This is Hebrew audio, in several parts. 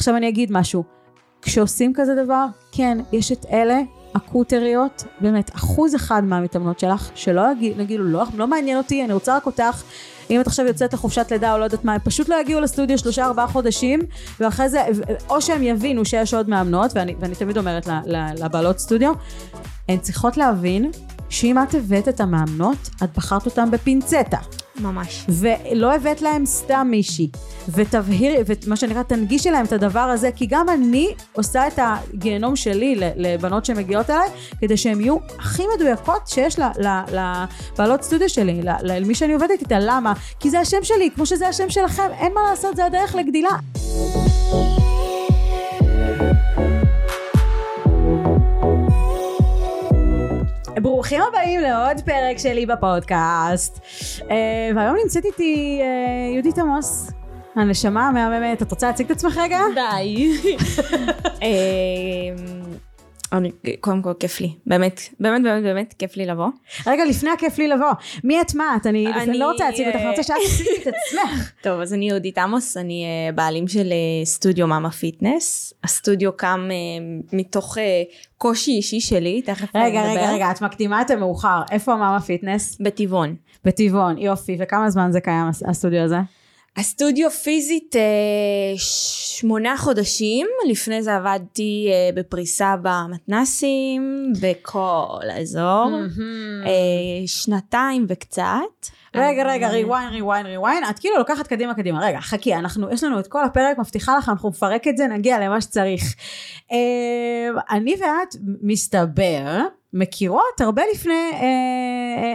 עכשיו אני אגיד משהו, כשעושים כזה דבר, כן, יש את אלה הקוטריות, באמת, אחוז אחד מהמתאמנות שלך, שלא יגידו, לא, לא מעניין אותי, אני רוצה רק אותך. אם את עכשיו יוצאת לחופשת לידה או לא יודעת מה, הם פשוט לא יגיעו לסטודיו שלושה ארבעה חודשים, ואחרי זה, או שהם יבינו שיש עוד מאמנות, ואני, ואני תמיד אומרת לבעלות סטודיו, הן צריכות להבין שאם את הבאת את המאמנות, את בחרת אותן בפינצטה. ממש. ולא הבאת להם סתם מישהי. ותבהירי, ומה שנקרא, תנגישי להם את הדבר הזה, כי גם אני עושה את הגיהנום שלי לבנות שמגיעות אליי, כדי שהן יהיו הכי מדויקות שיש לבעלות סטודיו שלי, למי שאני עובדת איתה. למה? כי זה השם שלי, כמו שזה השם שלכם, אין מה לעשות, זה הדרך לגדילה. ברוכים הבאים לעוד פרק שלי בפודקאסט. אה, והיום נמצאת איתי אה, יהודית עמוס, הנשמה המהממת. את רוצה להציג את עצמך רגע? די. אה, אני, קודם כל כיף לי, באמת, באמת באמת באמת כיף לי לבוא. רגע, לפני הכיף לי לבוא, מי את מה את? אני, אני לא רוצה להציג אותך, אני רוצה שאת תציגי את עצמך. טוב, אז אני יהודית עמוס, אני uh, בעלים של uh, סטודיו מאמה פיטנס. הסטודיו קם uh, מתוך קושי אישי שלי, תכף נדבר. רגע, רגע, רגע, את מקדימה את המאוחר. איפה מאמה פיטנס? בטבעון. בטבעון, יופי. וכמה זמן זה קיים, הסטודיו הזה? הסטודיו פיזית אה, שמונה חודשים, לפני זה עבדתי אה, בפריסה במתנסים, בכל האזור. אה, שנתיים וקצת. רגע, רגע, ריוויין, ריוויין, ריוויין, את כאילו לוקחת קדימה, קדימה. רגע, חכי, אנחנו, יש לנו את כל הפרק, מבטיחה לך, אנחנו נפרק את זה, נגיע למה שצריך. אני ואת, מסתבר, מכירות הרבה לפני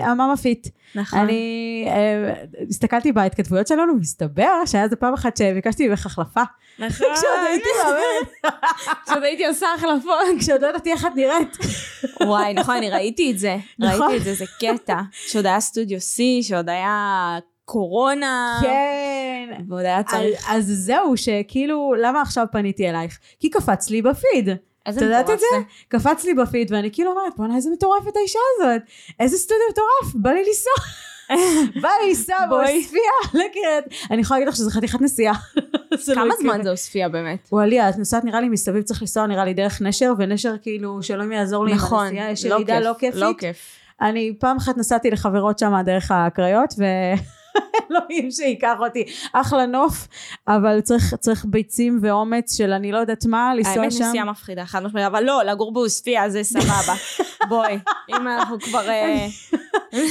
המאמה-פיט. נכון. אני אה, הסתכלתי בהתכתבויות שלנו, מסתבר שהיה איזה פעם אחת שביקשתי ממך החלפה. נכון. כשעוד הייתי מאמנת. כשעוד הייתי עושה החלפות. כשעוד לא ידעתי איך את נראית. וואי, נכון, אני ראיתי את זה. נכון. ראיתי את זה, זה קטע. שעוד היה סטודיו C, שעוד היה קורונה. כן. ועוד היה צריך. אז זהו, שכאילו, למה עכשיו פניתי אלייך? כי קפץ לי בפיד. איזה את יודעת את זה? קפץ לי בפיד ואני כאילו אומרת בואנה איזה מטורפת האישה הזאת איזה סטודיו מטורף בא לי לנסוע בא לי לנסוע בואי. בעוספיא לקריית אני יכולה להגיד לך שזה חתיכת נסיעה. לא כמה. זמן זה עוספיא באמת? וואליה את נוסעת נראה לי מסביב צריך לנסוע נראה לי דרך נשר ונשר כאילו שאלוהים יעזור לי עם נכון, הנסיעה יש לא ירידה לא כיפית. לא. אני פעם אחת נסעתי לחברות שם דרך הקריות ואלוהים שייקח אותי אחלה נוף אבל צריך צריך ביצים ואומץ של אני לא יודעת מה לנסוע האמת שם. נסיעה מפחידה, חד משמעית, אבל לא, לגור בעוספיא זה סבבה. בואי, אם אנחנו כבר... אה,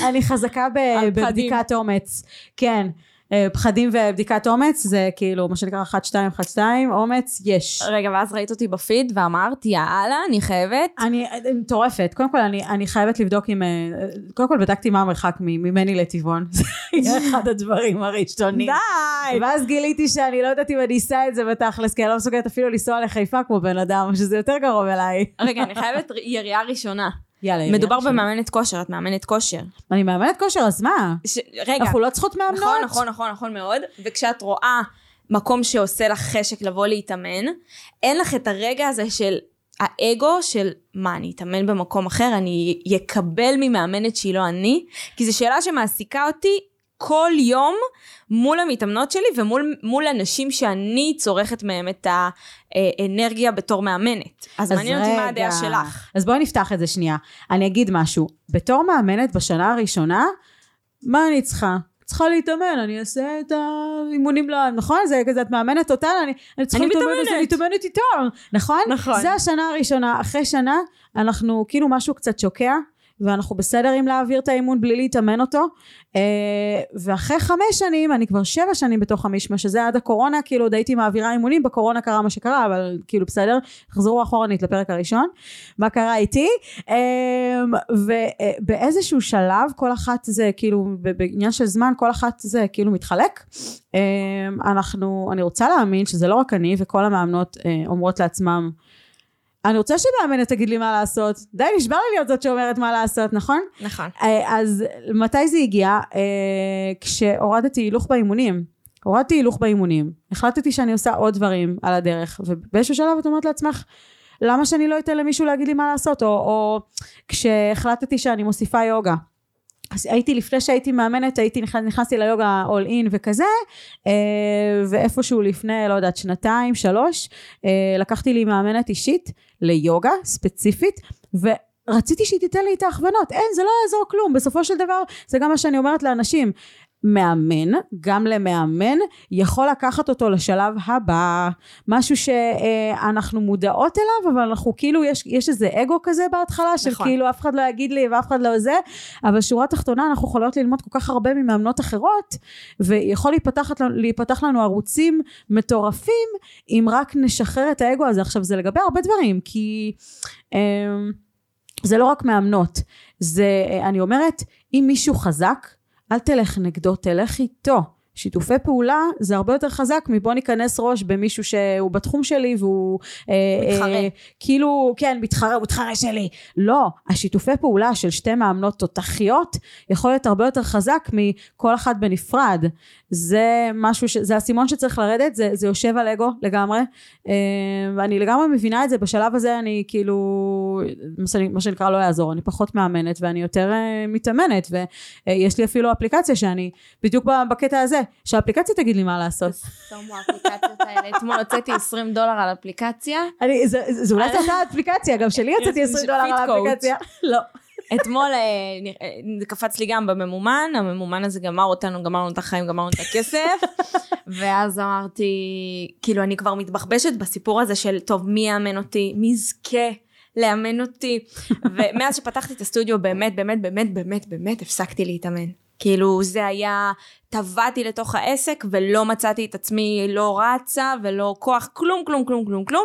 אני חזקה. בבדיקת אומץ, כן. אה, פחדים ובדיקת אומץ זה כאילו מה שנקרא 1 2 1 2 אומץ יש. רגע, ואז ראית אותי בפיד ואמרת, יאללה, אני חייבת. אני אה, מטורפת, קודם כל אני, אני חייבת לבדוק אם, אה, קודם כל בדקתי מה המרחק ממני לטבעון, זה אחד הדברים הראשונים. די! ואז גיליתי שאני לא יודעת אם אני אסע את זה בתכלס, כי אני לא מסוגלת אפילו לנסוע לחיפה כמו בן אדם, שזה יותר קרוב אליי. רגע, אני חייבת יריעה ראשונה. יאללה, מדובר במאמנת כושר, את מאמנת כושר. אני מאמנת כושר, אז מה? ש- רגע, אנחנו לא צריכות מאמנות? נכון, נכון, נכון, נכון מאוד. וכשאת רואה מקום שעושה לך חשק לבוא להתאמן, אין לך את הרגע הזה של האגו של מה, אני אתאמן במקום אחר, אני אקבל ממאמנת שהיא לא אני, כי זו שאלה שמעסיקה אותי כל יום מול המתאמנות שלי ומול מול אנשים שאני צורכת מהם את האנרגיה בתור מאמנת. אז, אז מעניין אותי מה רגע. הדעה שלך. אז בואי נפתח את זה שנייה. אני אגיד משהו. בתור מאמנת בשנה הראשונה, מה אני צריכה? צריכה להתאמן, אני אעשה את האימונים לה, נכון? זה כזה, את מאמנת אותה, אני, אני צריכה להתאמן, אז. אני מתאמנת איתה, נכון? נכון. זה השנה הראשונה. אחרי שנה, אנחנו כאילו משהו קצת שוקע, ואנחנו בסדר עם להעביר את האימון בלי להתאמן אותו. אה, ואחרי חמש שנים, אני כבר שבע שנים בתוך המישמע, שזה עד הקורונה, כאילו עוד הייתי מעבירה אימונים, בקורונה קרה מה שקרה, אבל כאילו בסדר, חזרו אחורנית לפרק הראשון, מה קרה איתי, אה, ובאיזשהו שלב, כל אחת זה כאילו, בעניין של זמן, כל אחת זה כאילו מתחלק. אה, אנחנו, אני רוצה להאמין שזה לא רק אני וכל המאמנות אה, אומרות לעצמם, אני רוצה שמאמנת תגיד לי מה לעשות. די, נשבר לי להיות זאת שאומרת מה לעשות, נכון? נכון. אה, אז מתי זה הגיע? אה, כשהורדתי הילוך באימונים. הורדתי הילוך באימונים. החלטתי שאני עושה עוד דברים על הדרך, ובאיזשהו שלב את אומרת לעצמך, למה שאני לא אתן למישהו להגיד לי מה לעשות? או, או כשהחלטתי שאני מוסיפה יוגה. אז הייתי לפני שהייתי מאמנת הייתי נכנס, נכנסתי ליוגה all in וכזה אה, ואיפשהו לפני לא יודעת שנתיים שלוש אה, לקחתי לי מאמנת אישית ליוגה ספציפית ורציתי שהיא תיתן לי את ההכוונות. אין זה לא יעזור כלום. בסופו של דבר זה גם מה שאני אומרת לאנשים מאמן, גם למאמן, יכול לקחת אותו לשלב הבא, משהו שאנחנו מודעות אליו, אבל אנחנו כאילו, יש, יש איזה אגו כזה בהתחלה, של נכון. כאילו אף אחד לא יגיד לי ואף אחד לא זה, אבל שורה תחתונה אנחנו יכולות ללמוד כל כך הרבה ממאמנות אחרות, ויכול להיפתח, להיפתח לנו ערוצים מטורפים, אם רק נשחרר את האגו הזה. עכשיו זה לגבי הרבה דברים, כי... אה, זה לא רק מאמנות, זה, אני אומרת, אם מישהו חזק, אל תלך נגדו, תלך איתו. שיתופי פעולה זה הרבה יותר חזק מבוא ניכנס ראש במישהו שהוא בתחום שלי והוא אה, מתחרה. אה, כאילו כן מתחרה הוא מתחרה שלי. לא השיתופי פעולה של שתי מאמנות תותחיות יכול להיות הרבה יותר חזק מכל אחת בנפרד זה משהו ש... זה הסימון שצריך לרדת זה, זה יושב על אגו לגמרי אה, ואני לגמרי מבינה את זה בשלב הזה אני כאילו מה שנקרא לא יעזור אני פחות מאמנת ואני יותר אה, מתאמנת ויש לי אפילו אפליקציה שאני בדיוק בקטע הזה שהאפליקציה תגיד לי מה לעשות. שמו האפליקציות האלה אתמול הוצאתי 20 דולר על אפליקציה. זה אולי הייתה אפליקציה גם שלי יצאתי 20 דולר על אפליקציה. לא. אתמול אה, אה, זה קפץ לי גם בממומן, הממומן הזה גמר אותנו, גמרנו את החיים, גמרנו את הכסף, ואז אמרתי, כאילו אני כבר מתבחבשת בסיפור הזה של, טוב, מי יאמן אותי, מי יזכה לאמן אותי, ומאז שפתחתי את הסטודיו באמת, באמת, באמת, באמת, באמת הפסקתי להתאמן. כאילו זה היה, טבעתי לתוך העסק ולא מצאתי את עצמי לא רצה ולא כוח, כלום, כלום, כלום, כלום, כלום.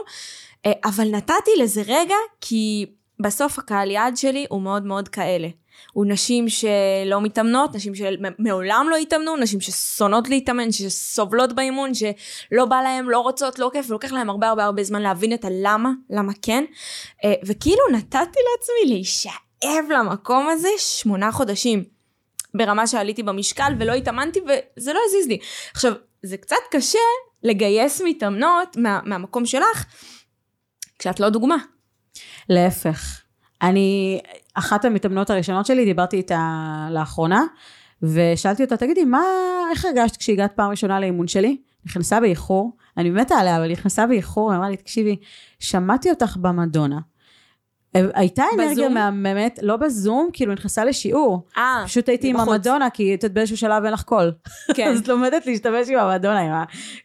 אה, אבל נתתי לזה רגע כי בסוף הקהל יעד שלי הוא מאוד מאוד כאלה. הוא נשים שלא מתאמנות, נשים שמעולם לא התאמנו, נשים ששונאות להתאמן, שסובלות באימון, שלא בא להם, לא רוצות, לא כיף, ולוקח להם הרבה הרבה הרבה זמן להבין את הלמה, למה כן. אה, וכאילו נתתי לעצמי להישאב למקום הזה שמונה חודשים. ברמה שעליתי במשקל ולא התאמנתי וזה לא הזיז לי. עכשיו, זה קצת קשה לגייס מתאמנות מה, מהמקום שלך כשאת לא דוגמה. להפך. אני, אחת המתאמנות הראשונות שלי, דיברתי איתה לאחרונה, ושאלתי אותה, תגידי, מה, איך הרגשת כשהגעת פעם ראשונה לאימון שלי? נכנסה באיחור, אני מתה עליה, אבל היא נכנסה באיחור, היא אמרה לי, תקשיבי, שמעתי אותך במדונה. הייתה אנרגיה מהממת, לא בזום, כאילו נכנסה לשיעור. אה, פשוט הייתי עם המדונה, כי את יודעת באיזשהו שלב אין לך קול. כן. אז את לומדת להשתמש עם המדונה, עם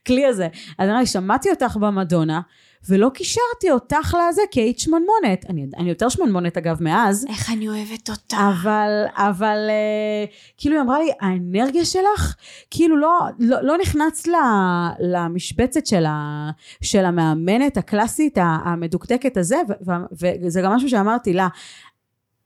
הכלי הזה. אז אני שמעתי אותך במדונה, ולא קישרתי אותך לזה כי היית שמנמונת. אני, אני יותר שמנמונת אגב מאז. איך אני אוהבת אותה. אבל, אבל אה, כאילו היא אמרה לי, האנרגיה שלך, כאילו לא, לא, לא נכנס לה, למשבצת של, ה, של המאמנת הקלאסית המדוקדקת הזה, ו, ו, וזה גם משהו שאמרתי לה,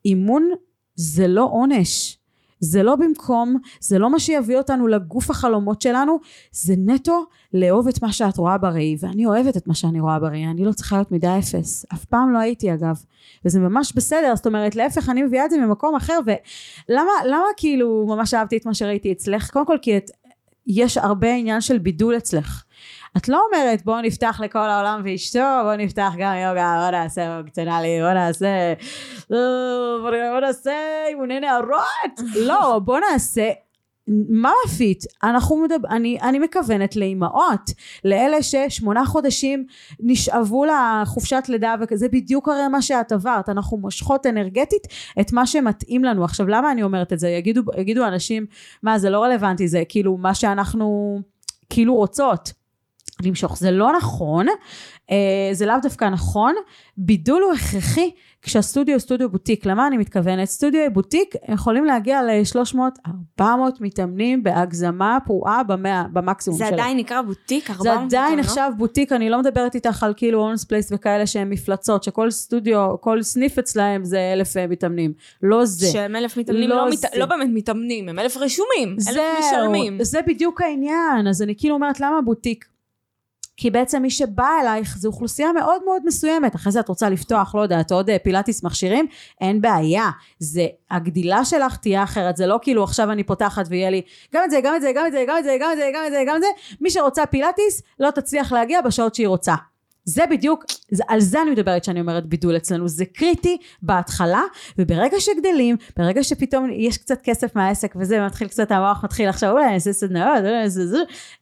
אימון זה לא עונש. זה לא במקום, זה לא מה שיביא אותנו לגוף החלומות שלנו, זה נטו לאהוב את מה שאת רואה בראי, ואני אוהבת את מה שאני רואה בראי, אני לא צריכה להיות מידה אפס, אף פעם לא הייתי אגב, וזה ממש בסדר, זאת אומרת להפך אני מביאה את זה ממקום אחר, ולמה למה כאילו ממש אהבתי את מה שראיתי אצלך? קודם כל כי את, יש הרבה עניין של בידול אצלך. את לא אומרת בואו נפתח לכל העולם ואשתו, בואו נפתח גם יוגה, בואו נעשה פונקציונלי, בואו נעשה, בואו נעשה אימוני נערות, לא, בואו נעשה מה מפית? אנחנו מדבר, אני, אני מכוונת לאימהות, לאלה ששמונה חודשים נשאבו לחופשת לידה וזה בדיוק הרי מה שאת עברת, אנחנו מושכות אנרגטית את מה שמתאים לנו. עכשיו למה אני אומרת את זה? יגידו, יגידו אנשים, מה זה לא רלוונטי, זה כאילו מה שאנחנו כאילו רוצות. למשוך. זה לא נכון, אה, זה לאו דווקא נכון, בידול הוא הכרחי כשהסטודיו הוא סטודיו בוטיק. למה אני מתכוונת? סטודיו בוטיק יכולים להגיע ל-300-400 מתאמנים בהגזמה פרועה במקסימום שלהם. זה עדיין נקרא בוטיק? 400 זה עדיין נחשב בוטיק, אני לא מדברת איתך על כאילו אונס פלייס וכאלה שהם מפלצות, שכל סטודיו, כל סניף אצלהם זה אלף אה, מתאמנים. לא זה. שהם אלף מתאמנים לא, לא, מת... לא באמת מתאמנים, הם אלף רשומים, אלף משלמים. זה בדיוק העניין, אז אני כאילו אומרת למה בוטיק? כי בעצם מי שבא אלייך זו אוכלוסייה מאוד מאוד מסוימת. אחרי זה את רוצה לפתוח לא יודעת עוד אה, פילאטיס מכשירים? אין בעיה. זה הגדילה שלך תהיה אחרת. זה לא כאילו עכשיו אני פותחת ויהיה לי גם את זה גם את זה גם את זה גם את זה גם את זה גם את זה גם את זה. מי שרוצה פילאטיס לא תצליח להגיע בשעות שהיא רוצה. זה בדיוק, זה, על זה אני מדברת כשאני אומרת בידול אצלנו, זה קריטי בהתחלה, וברגע שגדלים, ברגע שפתאום יש קצת כסף מהעסק וזה, מתחיל קצת, המוח מתחיל עכשיו, אולי אני אעשה סדנאות, זה,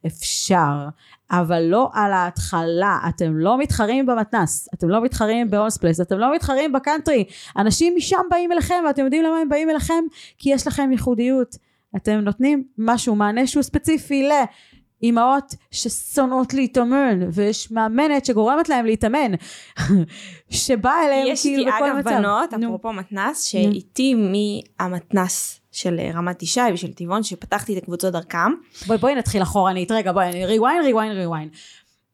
אפשר. אבל לא על ההתחלה, אתם לא מתחרים במתנס, אתם לא מתחרים בהולמס פלייס, אתם לא מתחרים בקאנטרי, אנשים משם באים אליכם ואתם יודעים למה הם באים אליכם? כי יש לכם ייחודיות, אתם נותנים משהו, מענה שהוא ספציפי לאימהות ששונאות להתאמן, ויש מאמנת שגורמת להם להתאמן, שבאה אליהם כאילו בכל מצב. יש לי אגב בנות, אפרופו מתנס, שאיתי מהמתנס של אה, רמת ישי ושל טבעון, שפתחתי את הקבוצות דרכם. בואי, בואי נתחיל אחורנית, רגע, בואי, ריוויין, ריוויין, ריוויין.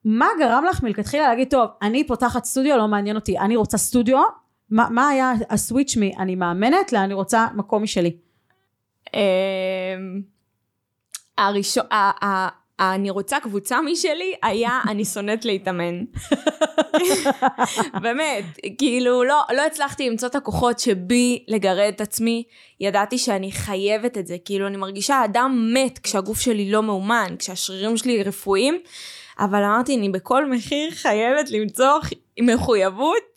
מה גרם לך מלכתחילה להגיד, טוב, אני פותחת סטודיו, לא מעניין אותי, אני רוצה סטודיו, מה, מה היה הסוויץ' מי, אני מאמנת, לאן אני רוצה מקום משלי? אמ, הראשון, אני רוצה קבוצה משלי, היה אני שונאת להתאמן. באמת, כאילו לא, לא הצלחתי למצוא את הכוחות שבי לגרד את עצמי, ידעתי שאני חייבת את זה, כאילו אני מרגישה אדם מת כשהגוף שלי לא מאומן, כשהשרירים שלי רפואיים, אבל אמרתי, אני בכל מחיר חייבת למצוא מחויבות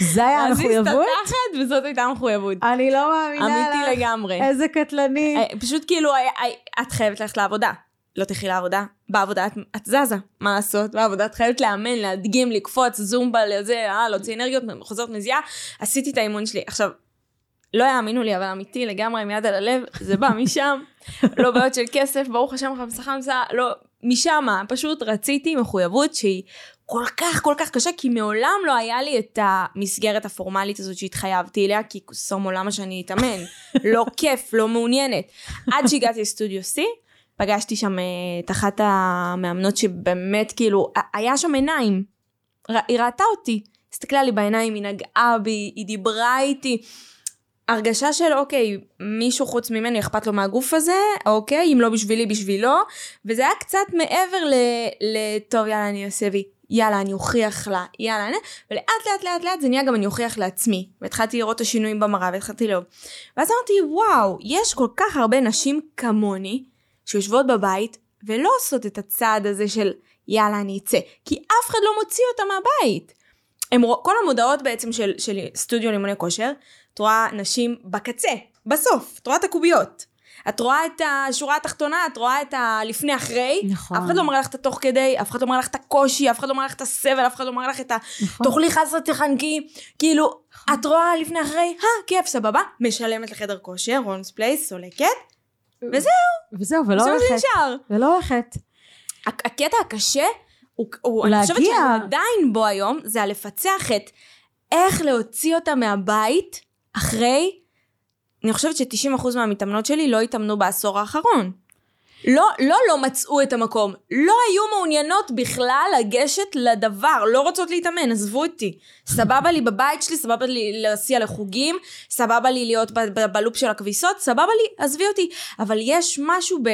זה היה המחויבות? להזיז את התחת, וזאת הייתה המחויבות. אני לא מאמינה לך. אמיתי לגמרי. איזה קטלני. אה, פשוט כאילו, את חייבת ללכת לעבודה. לא תלכי לעבודה, בעבודה את, את זזה, מה לעשות? בעבודה את חייבת לאמן, להדגים, לקפוץ, זומבה לזה, אה, להוציא אנרגיות, חוזרת מזיעה, עשיתי את האימון שלי. עכשיו, לא יאמינו לי, אבל אמיתי לגמרי, עם יד על הלב, זה בא משם, לא בעיות של כסף, ברוך השם, חמסה חמסה, לא, משם, פשוט רציתי מחויבות שהיא כל כך כל כך קשה, כי מעולם לא היה לי את המסגרת הפורמלית הזאת שהתחייבתי אליה, כי קוסום עולם שאני אתאמן, לא כיף, לא מעוניינת. עד שהגעתי לסטודיו C, פגשתי שם אה, את אחת המאמנות שבאמת כאילו, היה שם עיניים. היא ראתה אותי, הסתכלה לי בעיניים, היא נגעה בי, היא דיברה איתי. הרגשה של אוקיי, מישהו חוץ ממני אכפת לו מהגוף הזה, אוקיי, אם לא בשבילי, בשבילו, וזה היה קצת מעבר ל... ל טוב, יאללה, אני אעשה בי. יאללה, אני אוכיח לה, יאללה, אני... ולאט לאט לאט לאט זה נהיה גם אני אוכיח לעצמי. והתחלתי לראות את השינויים במראה והתחלתי לאהוב. ואז אמרתי, וואו, יש כל כך הרבה נשים כמוני, שיושבות בבית ולא עושות את הצעד הזה של יאללה אני אצא, כי אף אחד לא מוציא אותה מהבית. הם, כל המודעות בעצם של, של סטודיו אימוני כושר, את רואה נשים בקצה, בסוף, את רואה את הקוביות. את רואה את השורה התחתונה, את רואה את הלפני אחרי. נכון. אף אחד לא אומר לך את התוך כדי, אף אחד לא אומר לך את הקושי, אף אחד לא אומר לך את הסבל, אף אחד לא אומר לך את ה... נכון. תאכלי חסה תחנקי. כאילו, נכון. את רואה לפני אחרי, אה, כיף, סבבה, משלמת לחדר כושר, הולמס פלייס, סולקת, וזהו. וזהו, ולא הולכת. זה נשאר. ולא הולכת. הקטע הקשה, הוא, הוא, אני חושבת שאני עדיין בו היום, זה הלפצח את איך להוציא אותה מהבית אחרי, אני חושבת ש-90% מהמתאמנות שלי לא התאמנו בעשור האחרון. לא, לא לא מצאו את המקום, לא היו מעוניינות בכלל לגשת לדבר, לא רוצות להתאמן, עזבו אותי. סבבה לי בבית שלי, סבבה לי להסיע לחוגים, סבבה לי להיות בלופ של הכביסות, סבבה לי, עזבי אותי. אבל יש משהו ב...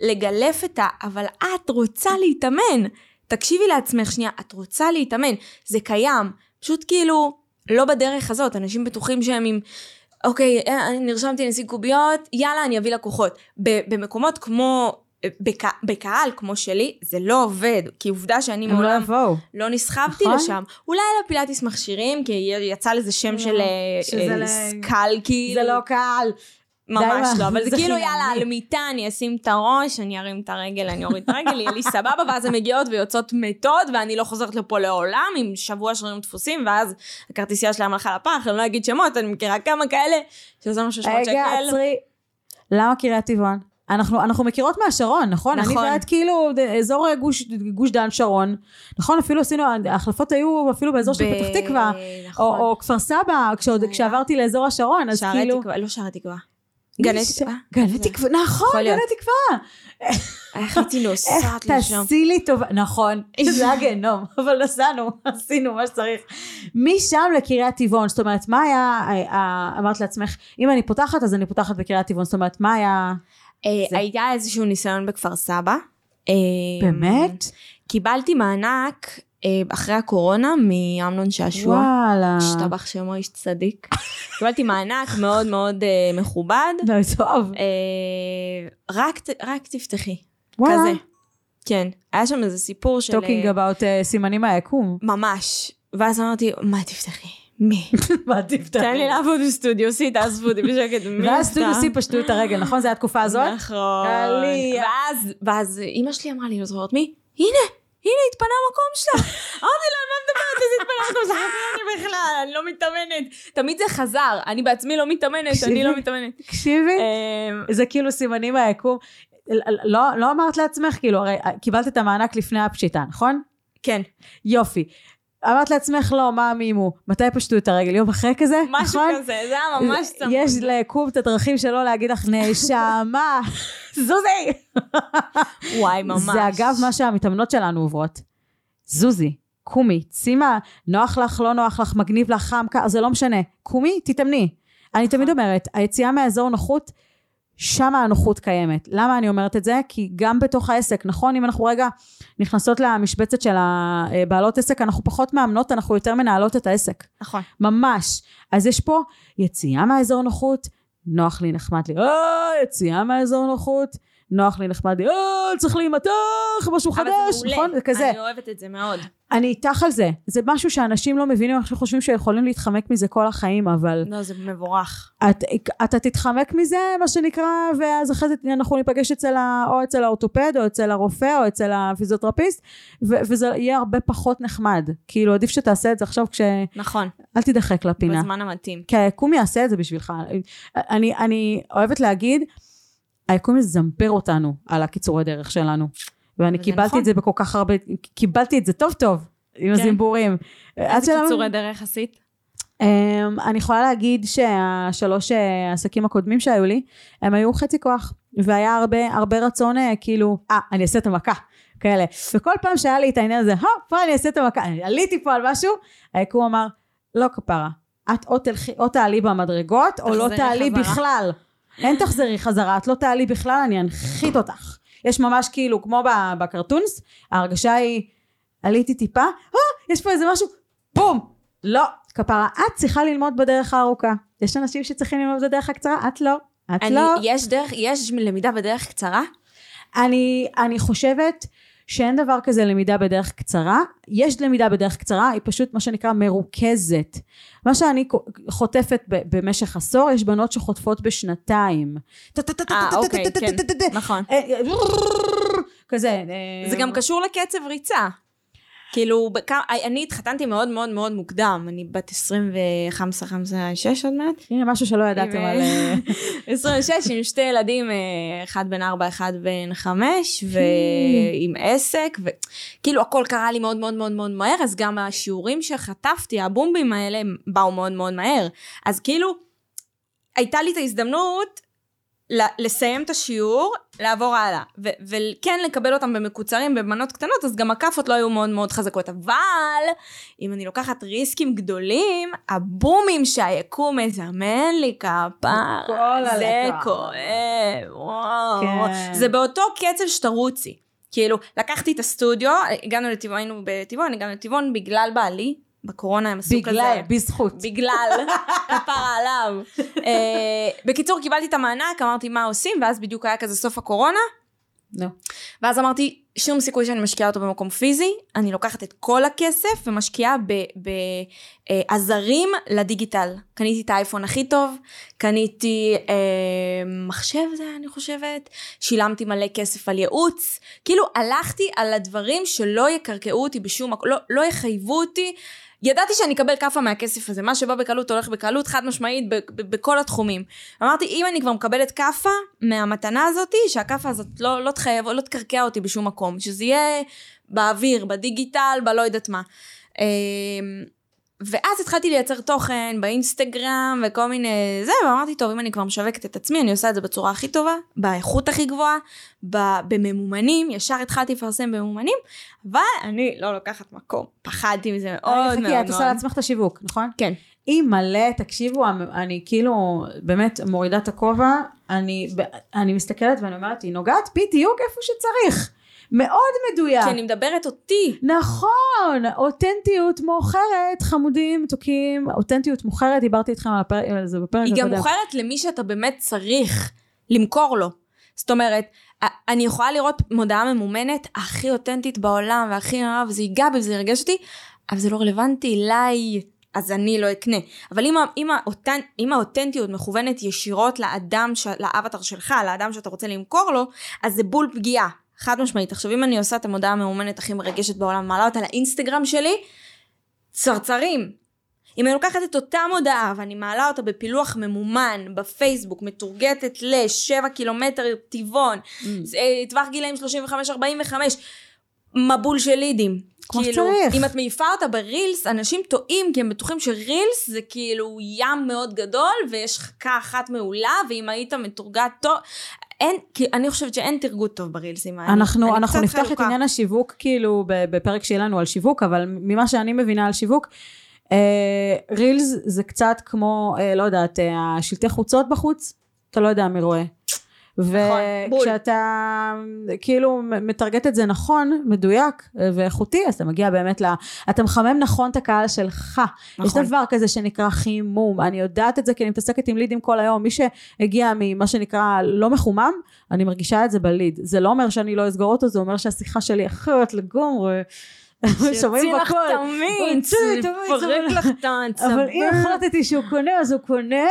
לגלף את ה... אבל את רוצה להתאמן. תקשיבי לעצמך שנייה, את רוצה להתאמן, זה קיים. פשוט כאילו, לא בדרך הזאת, אנשים בטוחים שהם עם אוקיי, אה, אני נרשמתי לנשיא קוביות, יאללה, אני אביא לקוחות. במקומות כמו, אה, בקה, בקהל כמו שלי, זה לא עובד, כי עובדה שאני לא מעולם לא, לא נסחבתי נכון? לשם. אולי לפילאטיס מכשירים, כי יצא לזה שם לא, של אה, סקל, כאילו. זה לא קהל. ממש לא, אבל זה כאילו יאללה, על מיטה אני אשים את הראש, אני ארים את הרגל, אני אוריד את הרגל, יהיה לי סבבה, ואז הן מגיעות ויוצאות מתות, ואני לא חוזרת לפה לעולם עם שבוע שרירים דפוסים, ואז הכרטיסייה שלהם הלכה לפח, אני לא אגיד שמות, אני מכירה כמה כאלה, שזה משהו שמות שקל. רגע, עצרי, למה קריית טבעון? אנחנו, אנחנו מכירות מהשרון, נכון? נכון. אני ואת כאילו, אזור גוש, גוש דן שרון, נכון? אפילו עשינו, ההחלפות היו אפילו באזור ב... של פתח תקווה, נכון. או, או כפר סבא, כשעוד, כשעברתי לאזור השרון, אז כאילו... תקווה, לא שערי תקווה. גני תקווה. גני תקווה, נכון, גני תקווה. איך הייתי נוסעת לשם. תעשי לי טובה, נכון, זה היה גיהנום, אבל נסענו, עשינו מה שצריך. משם לקריית טבעון, זאת אומרת, מה היה, אמרת לעצמך, אם אני פותחת, אז אני פותחת בקריית טבעון, זאת אומרת, מה היה... אה, היה איזשהו ניסיון בכפר סבא. אה, באמת? קיבלתי מענק אה, אחרי הקורונה מאמנון שעשוע. וואלה. השתבח שמו איש צדיק. קיבלתי מענק מאוד מאוד uh, מכובד. טוב. Uh, רק, רק תפתחי. וואלה. כזה. כן, היה שם איזה סיפור של... talking אה, about סימנים מהיקום. ממש. ואז אמרתי, מה תפתחי? מי? מה תפתח? תן לי לעבוד בסטודיו C, תעזבו אותי בשקט. ואז? סטודיו C פשטו את הרגל, נכון? זה היה התקופה הזאת? נכון. ואז אימא שלי אמרה לי, לא זוכרת מי? הנה, הנה התפנה המקום שלה. אמרתי לה, מה מדברת? איזה התפנה המקום שלה? אני בכלל, אני לא מתאמנת. תמיד זה חזר, אני בעצמי לא מתאמנת, אני לא מתאמנת. תקשיבי, אמ, זה כאילו סימנים מהיקום. לא, לא אמרת לעצמך, כאילו, הרי קיבלת את המענק לפני הפשיטה, נכון? כן, יופי. אמרת לעצמך, לא, מה המימו? מתי פשטו את הרגל? יום אחרי כזה? משהו נכון? כזה, זה היה ממש צמוד. יש ליקום את הדרכים שלו להגיד לך, נשמה, זוזי. וואי, ממש. זה אגב מה שהמתאמנות שלנו עוברות. זוזי, קומי, צימה, נוח לך, לא נוח לך, מגניב לך, חם, זה לא משנה. קומי, תתאמני. אני תמיד אומרת, היציאה מהאזור נוחות, שם הנוחות קיימת. למה אני אומרת את זה? כי גם בתוך העסק, נכון? אם אנחנו רגע נכנסות למשבצת של הבעלות עסק, אנחנו פחות מאמנות, אנחנו יותר מנהלות את העסק. נכון. ממש. אז יש פה יציאה מהאזור נוחות, נוח לי, נחמד לי, אה, יציאה מהאזור נוחות, נוח לי, נחמד לי, אה, צריך להימתח, משהו אבל חדש, זה מעולה. נכון? זה כזה. אני אוהבת את זה מאוד. אני איתך על זה. זה משהו שאנשים לא מבינים, אנחנו חושבים שיכולים להתחמק מזה כל החיים, אבל לא, זה מבורך. את, אתה תתחמק מזה, מה שנקרא, ואז אחרי זה אנחנו ניפגש אצל ה, או אצל האורתופד, או אצל הרופא, או אצל הפיזיותרפיסט, ו- וזה יהיה הרבה פחות נחמד. כאילו, עדיף שתעשה את זה עכשיו כש... נכון, אל תידחק לפינה. בזמן המתאים. כי היקום יעשה את זה בשבילך. אני, אני אוהבת להגיד, היקום יזמפר אותנו על הקיצורי דרך שלנו. ואני קיבלתי נכון. את זה בכל כך הרבה, קיבלתי את זה טוב טוב, עם הזימבורים. עד איזה קיצורי דרך עשית? אמ, אני יכולה להגיד שהשלוש אה, העסקים הקודמים שהיו לי, הם היו חצי כוח, והיה הרבה, הרבה רצון אה, כאילו, אה, אני אעשה את המכה, כאלה. וכל פעם שהיה לי את העניין הזה, הו, פה אני אעשה את המכה, אני עליתי פה על משהו, היקום אמר, לא כפרה, את או, תלכי, או תעלי במדרגות, או לא תעלי חזרה." בכלל. אין תחזרי חזרה, את לא תעלי בכלל, אני אנחית אותך. יש ממש כאילו, כמו בקרטונס, ההרגשה היא, עליתי טיפה, אה, יש פה איזה משהו, בום! לא, כפרה, את צריכה ללמוד בדרך הארוכה. יש אנשים שצריכים ללמוד בדרך הקצרה, את לא. את אני, לא. יש דרך, יש למידה בדרך קצרה? אני, אני חושבת שאין דבר כזה למידה בדרך קצרה. יש למידה בדרך קצרה, היא פשוט מה שנקרא מרוכזת. מה שאני חוטפת במשך עשור, יש בנות שחוטפות בשנתיים. אה, אוקיי, כן, נכון. כזה. זה גם קשור לקצב ריצה. כאילו, בכ- אני התחתנתי מאוד מאוד מאוד מוקדם, אני בת 25, 26 עוד מעט. הנה משהו שלא ידעתם עם, על... אה, 26 עם שתי ילדים, אה, אחד בן 4, אחד בן 5, ועם עסק, וכאילו הכל קרה לי מאוד מאוד מאוד מאוד מהר, אז גם השיעורים שחטפתי, הבומבים האלה, באו מאוד מאוד מהר. אז כאילו, הייתה לי את ההזדמנות לסיים את השיעור, לעבור הלאה, ו- וכן לקבל אותם במקוצרים במנות קטנות, אז גם הכאפות לא היו מאוד מאוד חזקות, אבל אם אני לוקחת ריסקים גדולים, הבומים שהיקום מזמן לי כפר, זה. כואב, וואו, כן. זה באותו קצב שתרוצי. כאילו, לקחתי את הסטודיו, הגענו לטבעון, היינו בטבעון, הגענו לטבעון בגלל בעלי, בקורונה הם עשו כזה. בגלל, בזכות. בגלל, כפרה עליו. אה, בקיצור, קיבלתי את המענק, אמרתי מה עושים, ואז בדיוק היה כזה סוף הקורונה, נו. ואז אמרתי, שום סיכוי שאני משקיעה אותו במקום פיזי, אני לוקחת את כל הכסף ומשקיעה בעזרים לדיגיטל. קניתי את האייפון הכי טוב, קניתי אה, מחשב זה אני חושבת, שילמתי מלא כסף על ייעוץ, כאילו הלכתי על הדברים שלא יקרקעו אותי בשום מקום, לא, לא יחייבו אותי. ידעתי שאני אקבל כאפה מהכסף הזה, מה שבא בקלות הולך בקלות, חד משמעית, ב- ב- בכל התחומים. אמרתי, אם אני כבר מקבלת כאפה מהמתנה הזאתי, שהכאפה הזאת לא, לא תחייב, לא תקרקע אותי בשום מקום, שזה יהיה באוויר, בדיגיטל, בלא יודעת מה. ואז התחלתי לייצר תוכן באינסטגרם וכל מיני זה, ואמרתי, טוב, אם אני כבר משווקת את עצמי, אני עושה את זה בצורה הכי טובה, באיכות הכי גבוהה, בממומנים, ישר התחלתי לפרסם בממומנים, אבל אני לא לוקחת מקום, פחדתי מזה מאוד מאוד חכי, מאוד. את עושה לעצמך את השיווק, נכון? כן. היא מלא, תקשיבו, אני כאילו באמת מורידה את הכובע, אני, אני מסתכלת ואני אומרת, היא נוגעת בדיוק איפה שצריך. מאוד מדויק. כי אני מדברת אותי. נכון, אותנטיות מוכרת, חמודים, מתוקים, אותנטיות מוכרת, דיברתי איתכם על, הפרק, על זה בפרק היא הקודם. גם מוכרת למי שאתה באמת צריך למכור לו. זאת אומרת, אני יכולה לראות מודעה ממומנת הכי אותנטית בעולם, והכי רב, זה ייגע בי וזה ירגש אותי, אבל זה לא רלוונטי אליי. אז אני לא אקנה. אבל אם, אם, האותנ, אם האותנטיות מכוונת ישירות לאדם, ש, לאבטר שלך, לאדם שאתה רוצה למכור לו, אז זה בול פגיעה. חד משמעית. עכשיו אם אני עושה את המודעה המאומנת הכי מרגשת בעולם, מעלה אותה לאינסטגרם שלי, צרצרים. אם אני לוקחת את אותה מודעה ואני מעלה אותה בפילוח ממומן בפייסבוק, מתורגטת לשבע קילומטר טבעון, mm. אה, טווח גילאים 35-45, מבול של לידים. כמו כאילו, שצריך. אם את מעיפה אותה ברילס, אנשים טועים כי הם בטוחים שרילס זה כאילו ים מאוד גדול ויש חכה אחת מעולה, ואם היית מתורגת טוב, אין, כי אני חושבת שאין תרגות טוב ברילסים האלה. אנחנו, אני אנחנו נפתח חלוקה. את עניין השיווק כאילו בפרק שלנו על שיווק, אבל ממה שאני מבינה על שיווק, אה, רילס זה קצת כמו, אה, לא יודעת, אה, השלטי חוצות בחוץ, אתה לא יודע מי רואה. נכון, וכשאתה כאילו מטרגט את זה נכון, מדויק ואיכותי, אז אתה מגיע באמת ל... אתה מחמם נכון את הקהל שלך. נכון. יש דבר כזה שנקרא חימום, אני יודעת את זה כי אני מתעסקת עם לידים כל היום. מי שהגיע ממה שנקרא לא מחומם, אני מרגישה את זה בליד. זה לא אומר שאני לא אסגור אותו, זה אומר שהשיחה שלי אחרת לגמרי. שומעים בכל. שיוציא לך תמיץ, יפרק לך את העצבים. אבל אם החלטתי שהוא קונה אז הוא קונה,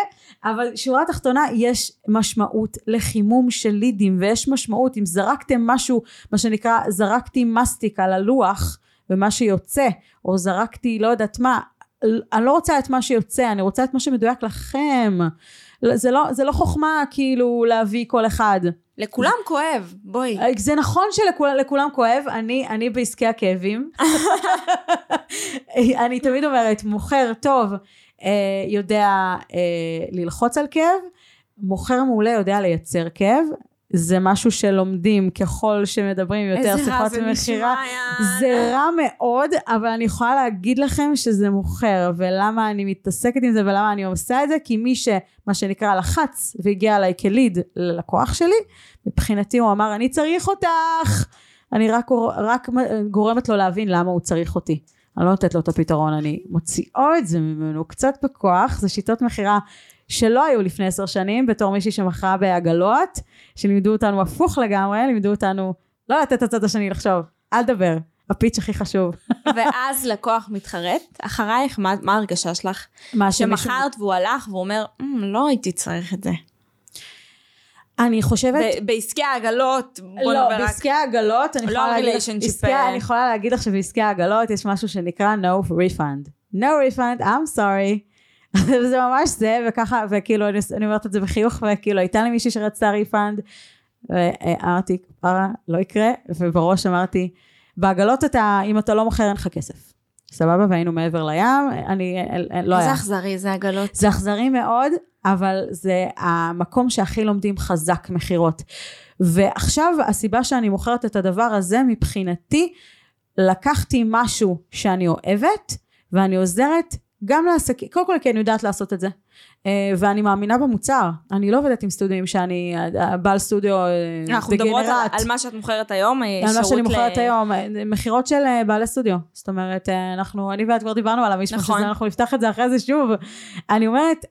אבל שורה תחתונה יש משמעות לחימום של לידים ויש משמעות אם זרקתם משהו מה שנקרא זרקתי מסטיק על הלוח ומה שיוצא או זרקתי לא יודעת מה אני לא רוצה את מה שיוצא אני רוצה את מה שמדויק לכם זה לא, זה לא חוכמה כאילו להביא כל אחד לכולם כואב, בואי. זה נכון שלכולם כואב, אני, אני בעסקי הכאבים. אני תמיד אומרת, מוכר טוב אה, יודע אה, ללחוץ על כאב, מוכר מעולה יודע לייצר כאב, זה משהו שלומדים ככל שמדברים יותר שיחות ומכירה. זה רע מאוד, אבל אני יכולה להגיד לכם שזה מוכר, ולמה אני מתעסקת עם זה ולמה אני עושה את זה, כי מי שמה שנקרא לחץ והגיע אליי כליד ללקוח שלי, מבחינתי הוא אמר אני צריך אותך, אני רק, רק גורמת לו להבין למה הוא צריך אותי. אני לא נותנת לו את הפתרון, אני מוציאה את זה ממנו קצת בכוח, זה שיטות מכירה שלא היו לפני עשר שנים, בתור מישהי שמכרה בעגלות, שלימדו אותנו הפוך לגמרי, לימדו אותנו לא לתת את הצד השני לחשוב, אל תדבר, הפיץ' הכי חשוב. ואז לקוח מתחרט, אחרייך, מה, מה ההרגשה שלך? מה שמכרת והוא הלך והוא אומר, mm, לא הייתי צריך את זה. אני חושבת... בעסקי העגלות, בוא לא, נדבר רק... לא, בעסקי העגלות, אני, לא יכולה להגיד, עסקי. אני יכולה להגיד לך שבעסקי העגלות יש משהו שנקרא no refund. no refund, I'm sorry. וזה ממש זה, וככה, וכאילו, אני, אני אומרת את זה בחיוך, וכאילו, הייתה לי מישהי שרצתה ריפאנד, ואמרתי, פרה, לא יקרה, ובראש אמרתי, בעגלות אתה, אם אתה לא מוכר, אין לך כסף. סבבה, והיינו מעבר לים, אני, לא היה. זה אכזרי, זה עגלות. זה אכזרי מאוד, אבל זה המקום שהכי לומדים חזק מכירות. ועכשיו, הסיבה שאני מוכרת את הדבר הזה, מבחינתי, לקחתי משהו שאני אוהבת, ואני עוזרת גם לעסקים, קודם כל כי אני יודעת לעשות את זה. אה, ואני מאמינה במוצר. אני לא עובדת עם סטודיו שאני בעל סטודיו דגנרט. אה, אנחנו מדברות על, על מה שאת מוכרת היום, אה, על מה שאני מוכרת ל... היום, מכירות של בעלי סטודיו. זאת אומרת, אנחנו, אני ואת כבר דיברנו על המשפט נכון. שזה, אנחנו נפתח את זה אחרי זה שוב. אני אומרת,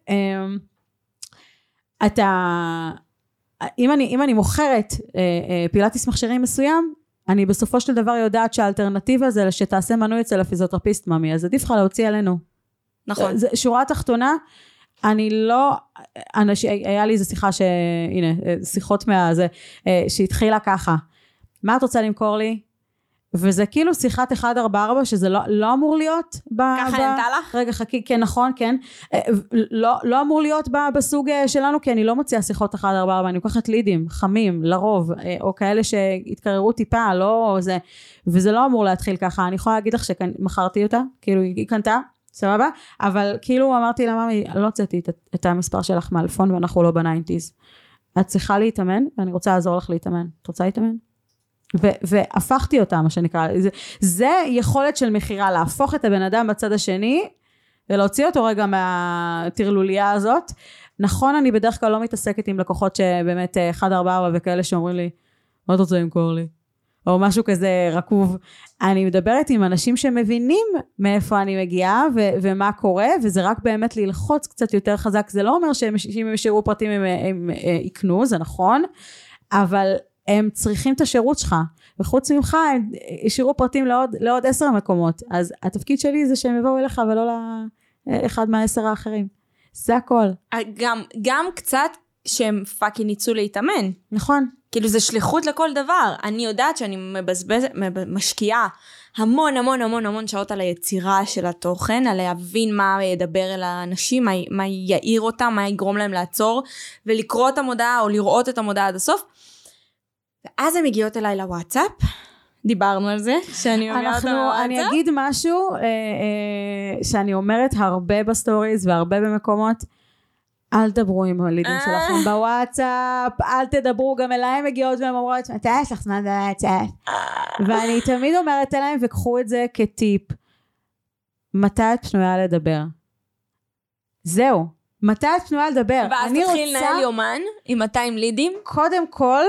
אתה, אם אני, אם אני מוכרת פילאטיס מכשירים מסוים, אני בסופו של דבר יודעת שהאלטרנטיבה זה שתעשה מנוי אצל הפיזיותרפיסט ממי, אז עדיף לך להוציא עלינו. נכון. זה, שורה תחתונה, אני לא, אנש, היה לי איזה שיחה ש... הנה, שיחות מהזה, אה, שהתחילה ככה. מה את רוצה למכור לי? וזה כאילו שיחת 144 שזה לא, לא אמור להיות ב... ככה נהנתה לך? רגע חכי, כן נכון, כן. אה, לא, לא אמור להיות ב, בסוג אה, שלנו כי אני לא מוציאה שיחות 144, אני לוקחת לידים חמים לרוב, או כאלה שהתקררו טיפה, לא זה, וזה לא אמור להתחיל ככה, אני יכולה להגיד לך שמכרתי אותה, כאילו היא קנתה, סבבה? אבל כאילו אמרתי לה, ממי, לא הוצאתי את, את המספר שלך מהלפון ואנחנו לא בניינטיז. את צריכה להתאמן ואני רוצה לעזור לך להתאמן. את רוצה להתאמן? ו- והפכתי אותה, מה שנקרא. זה, זה יכולת של מכירה, להפוך את הבן אדם בצד השני ולהוציא אותו רגע מהטרלוליה הזאת. נכון, אני בדרך כלל לא מתעסקת עם לקוחות שבאמת 1-4 וכאלה שאומרים לי, מה אתה רוצה למכור לי? או משהו כזה רקוב. אני מדברת עם אנשים שמבינים מאיפה אני מגיעה ו- ומה קורה, וזה רק באמת ללחוץ קצת יותר חזק. זה לא אומר שאם הם ישאירו פרטים הם, הם, הם יקנו, זה נכון, אבל הם צריכים את השירות שלך, וחוץ ממך הם השאירו פרטים לעוד, לעוד עשר מקומות, אז התפקיד שלי זה שהם יבואו אליך ולא לאחד מהעשר האחרים. זה הכל. גם, גם קצת שהם פאקינג יצאו להתאמן. נכון. כאילו זה שליחות לכל דבר. אני יודעת שאני מבזבזת, משקיעה המון המון המון המון שעות על היצירה של התוכן, על להבין מה ידבר אל האנשים, מה, מה יעיר אותם, מה יגרום להם לעצור, ולקרוא את המודעה או לראות את המודעה עד הסוף. ואז הן מגיעות אליי לוואטסאפ, דיברנו על זה, שאני אומרת אנחנו, אני אגיד משהו אה, אה, שאני אומרת הרבה בסטוריז והרבה במקומות. אל תדברו עם ה leads אה. שלכם בוואטסאפ, אל תדברו, גם אליי מגיעות והן אומרות, מתי יש לך זמן בוואטסאפ? ואני תמיד אומרת אליהם, וקחו את זה כטיפ, מתי את פנויה לדבר? זהו, מתי את פנויה לדבר? ואז תתחיל לנהל יומן עם 200 לידים? קודם כל,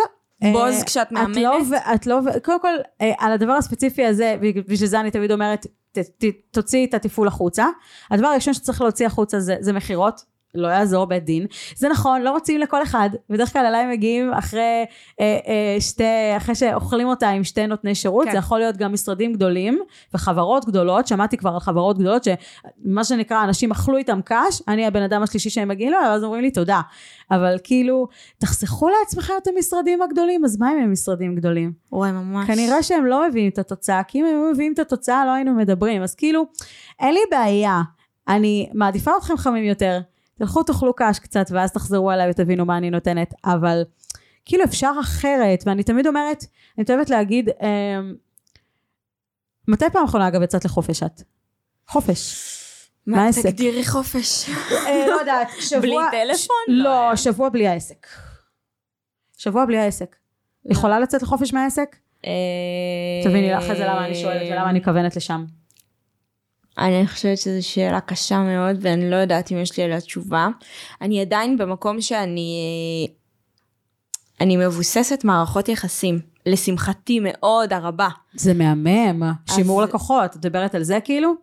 בוז uh, כשאת מאמנת? את לא, את לא, קודם כל, על הדבר הספציפי הזה, בשביל זה אני תמיד אומרת, ת, ת, תוציאי את התפעול החוצה. הדבר הראשון שצריך להוציא החוצה זה, זה מכירות. לא יעזור בית דין. זה נכון, לא מוצאים לכל אחד. בדרך כלל אליי מגיעים אחרי, אה, אה, שתי, אחרי שאוכלים אותה עם שתי נותני שירות. כן. זה יכול להיות גם משרדים גדולים וחברות גדולות. שמעתי כבר על חברות גדולות שמה שנקרא, אנשים אכלו איתם קש, אני הבן אדם השלישי שהם מגיעים לו, ואז אומרים לי תודה. אבל כאילו, תחסכו לעצמכם את המשרדים הגדולים, אז מה אם הם משרדים גדולים? וואי, ממש. כנראה שהם לא מביאים את התוצאה, כי אם הם היו מביאים את התוצאה לא היינו מדברים. אז כאילו, אין לי בעיה. אני מעדיפה אתכם חמים יותר. תלכו תאכלו קש קצת ואז תחזרו אליי ותבינו מה אני נותנת, אבל כאילו אפשר אחרת, ואני תמיד אומרת, אני אוהבת להגיד, אה, מתי פעם אחרונה אגב יצאת לחופש את? חופש. מה העסק? תגדירי חופש. אה, לא יודעת, שבוע... בלי טלפון? לא, שבוע בלי העסק. שבוע בלי העסק. יכולה לצאת לחופש מהעסק? אה, תביני לך את זה למה אני שואלת ולמה אני מכוונת לשם. אני חושבת שזו שאלה קשה מאוד ואני לא יודעת אם יש לי עליה תשובה. אני עדיין במקום שאני אני מבוססת מערכות יחסים. לשמחתי מאוד הרבה. זה מהמם. אז... שימור לקוחות, את מדברת על זה כאילו?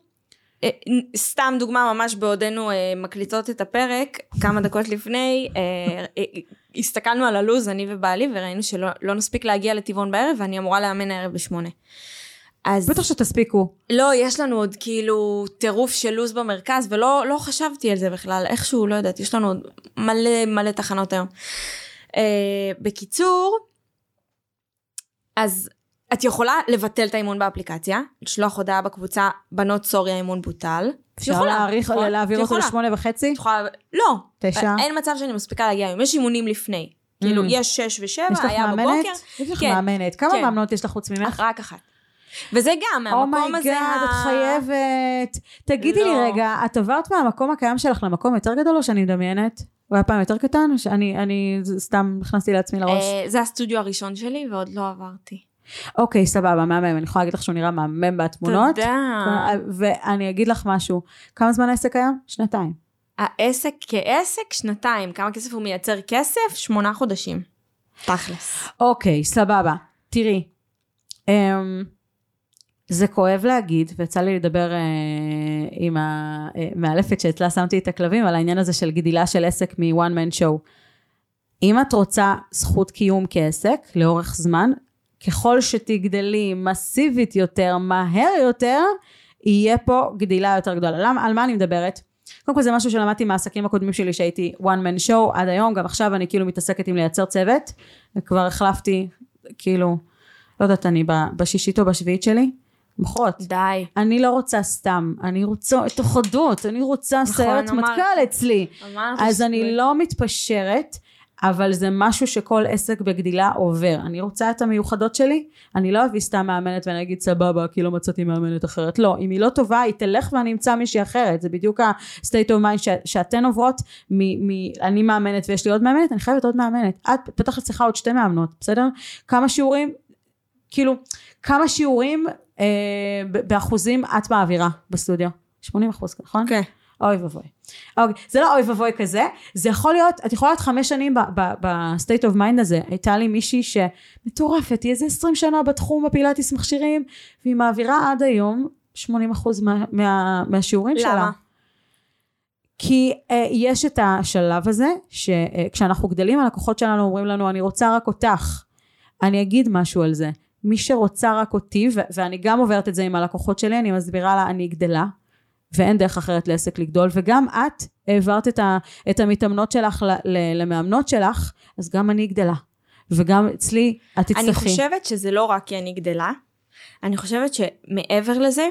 אה, סתם דוגמה ממש בעודנו אה, מקליטות את הפרק כמה דקות לפני אה, הסתכלנו על הלו"ז אני ובעלי וראינו שלא לא נספיק להגיע לטבעון בערב ואני אמורה לאמן הערב בשמונה. אז... בטח שתספיקו. לא, יש לנו עוד כאילו טירוף של לו"ז במרכז, ולא לא חשבתי על זה בכלל, איכשהו, לא יודעת, יש לנו עוד מלא מלא תחנות היום. Uh, בקיצור, אז את יכולה לבטל את האימון באפליקציה, לשלוח הודעה בקבוצה, בנות sorry האימון בוטל. אפשר להאריך? להעביר אותו לשמונה וחצי? יכולה, לא. תשע? אין מצב שאני מספיקה להגיע היום, יש אימונים לפני. כאילו, mm. יש שש ושבע, היה בבוקר. יש לך מאמנת? כמה כן. מאמנות יש לך חוץ ממך? רק אחת. וזה גם, מהמקום הזה... oh my god, את חייבת. תגידי לא. לי רגע, את עברת מהמקום הקיים שלך למקום יותר גדול או שאני מדמיינת? הוא היה פעם יותר קטן? שאני אני סתם נכנסתי לעצמי לראש? אה, זה הסטודיו הראשון שלי ועוד לא עברתי. אוקיי, סבבה, מהמם. אני יכולה להגיד לך שהוא נראה מהמם בתמונות. תודה. ואני אגיד לך משהו. כמה זמן העסק היה? שנתיים. העסק כעסק, שנתיים. כמה כסף הוא מייצר כסף? שמונה חודשים. תכלס. אוקיי, סבבה. תראי. אמ, זה כואב להגיד, ויצא לי לדבר אה, עם המאלפת שאצלה שמתי את הכלבים, על העניין הזה של גדילה של עסק מ-one man show. אם את רוצה זכות קיום כעסק לאורך זמן, ככל שתגדלי מסיבית יותר, מהר יותר, יהיה פה גדילה יותר גדולה. למה, על מה אני מדברת? קודם כל זה משהו שלמדתי מהעסקים הקודמים שלי שהייתי one man show עד היום, גם עכשיו אני כאילו מתעסקת עם לייצר צוות, וכבר החלפתי, כאילו, לא יודעת, אני בשישית או בשביעית שלי, מוכרות. די. אני לא רוצה סתם, אני רוצה את אחדות, אני רוצה נכון, סיירת מטכ"ל אצלי. אז אני לא מתפשרת, אבל זה משהו שכל עסק בגדילה עובר. אני רוצה את המיוחדות שלי, אני לא אביא סתם מאמנת ואני אגיד סבבה, כי לא מצאתי מאמנת אחרת. לא, אם היא לא טובה, היא תלך ואני אמצא מישהי אחרת. זה בדיוק ה-state of mind ש- שאתן עוברות, מ- מ- אני מאמנת ויש לי עוד מאמנת, אני חייבת עוד מאמנת. את פתח אצלך עוד שתי מאמנות, בסדר? כמה שיעורים, כאילו, כמה שיעורים אה, באחוזים את מעבירה בסטודיו? 80 אחוז, נכון? כן. אוי ואבוי. אוקיי, זה לא אוי ואבוי כזה, זה יכול להיות, את יכולה להיות חמש שנים ב state of mind הזה, הייתה לי מישהי שמטורפת, היא איזה עשרים שנה בתחום הפילאטיס מכשירים, והיא מעבירה עד היום 80 אחוז מה, מה, מהשיעורים למה? שלה. למה? כי uh, יש את השלב הזה, שכשאנחנו uh, גדלים הלקוחות שלנו אומרים לנו, אני רוצה רק אותך. אני אגיד משהו על זה. מי שרוצה רק אותי, ו- ואני גם עוברת את זה עם הלקוחות שלי, אני מסבירה לה, אני גדלה, ואין דרך אחרת לעסק לגדול, וגם את העברת את, ה- את המתאמנות שלך ל- ל- למאמנות שלך, אז גם אני גדלה. וגם אצלי, את תצטרכי. אני חושבת שזה לא רק כי אני גדלה, אני חושבת שמעבר לזה,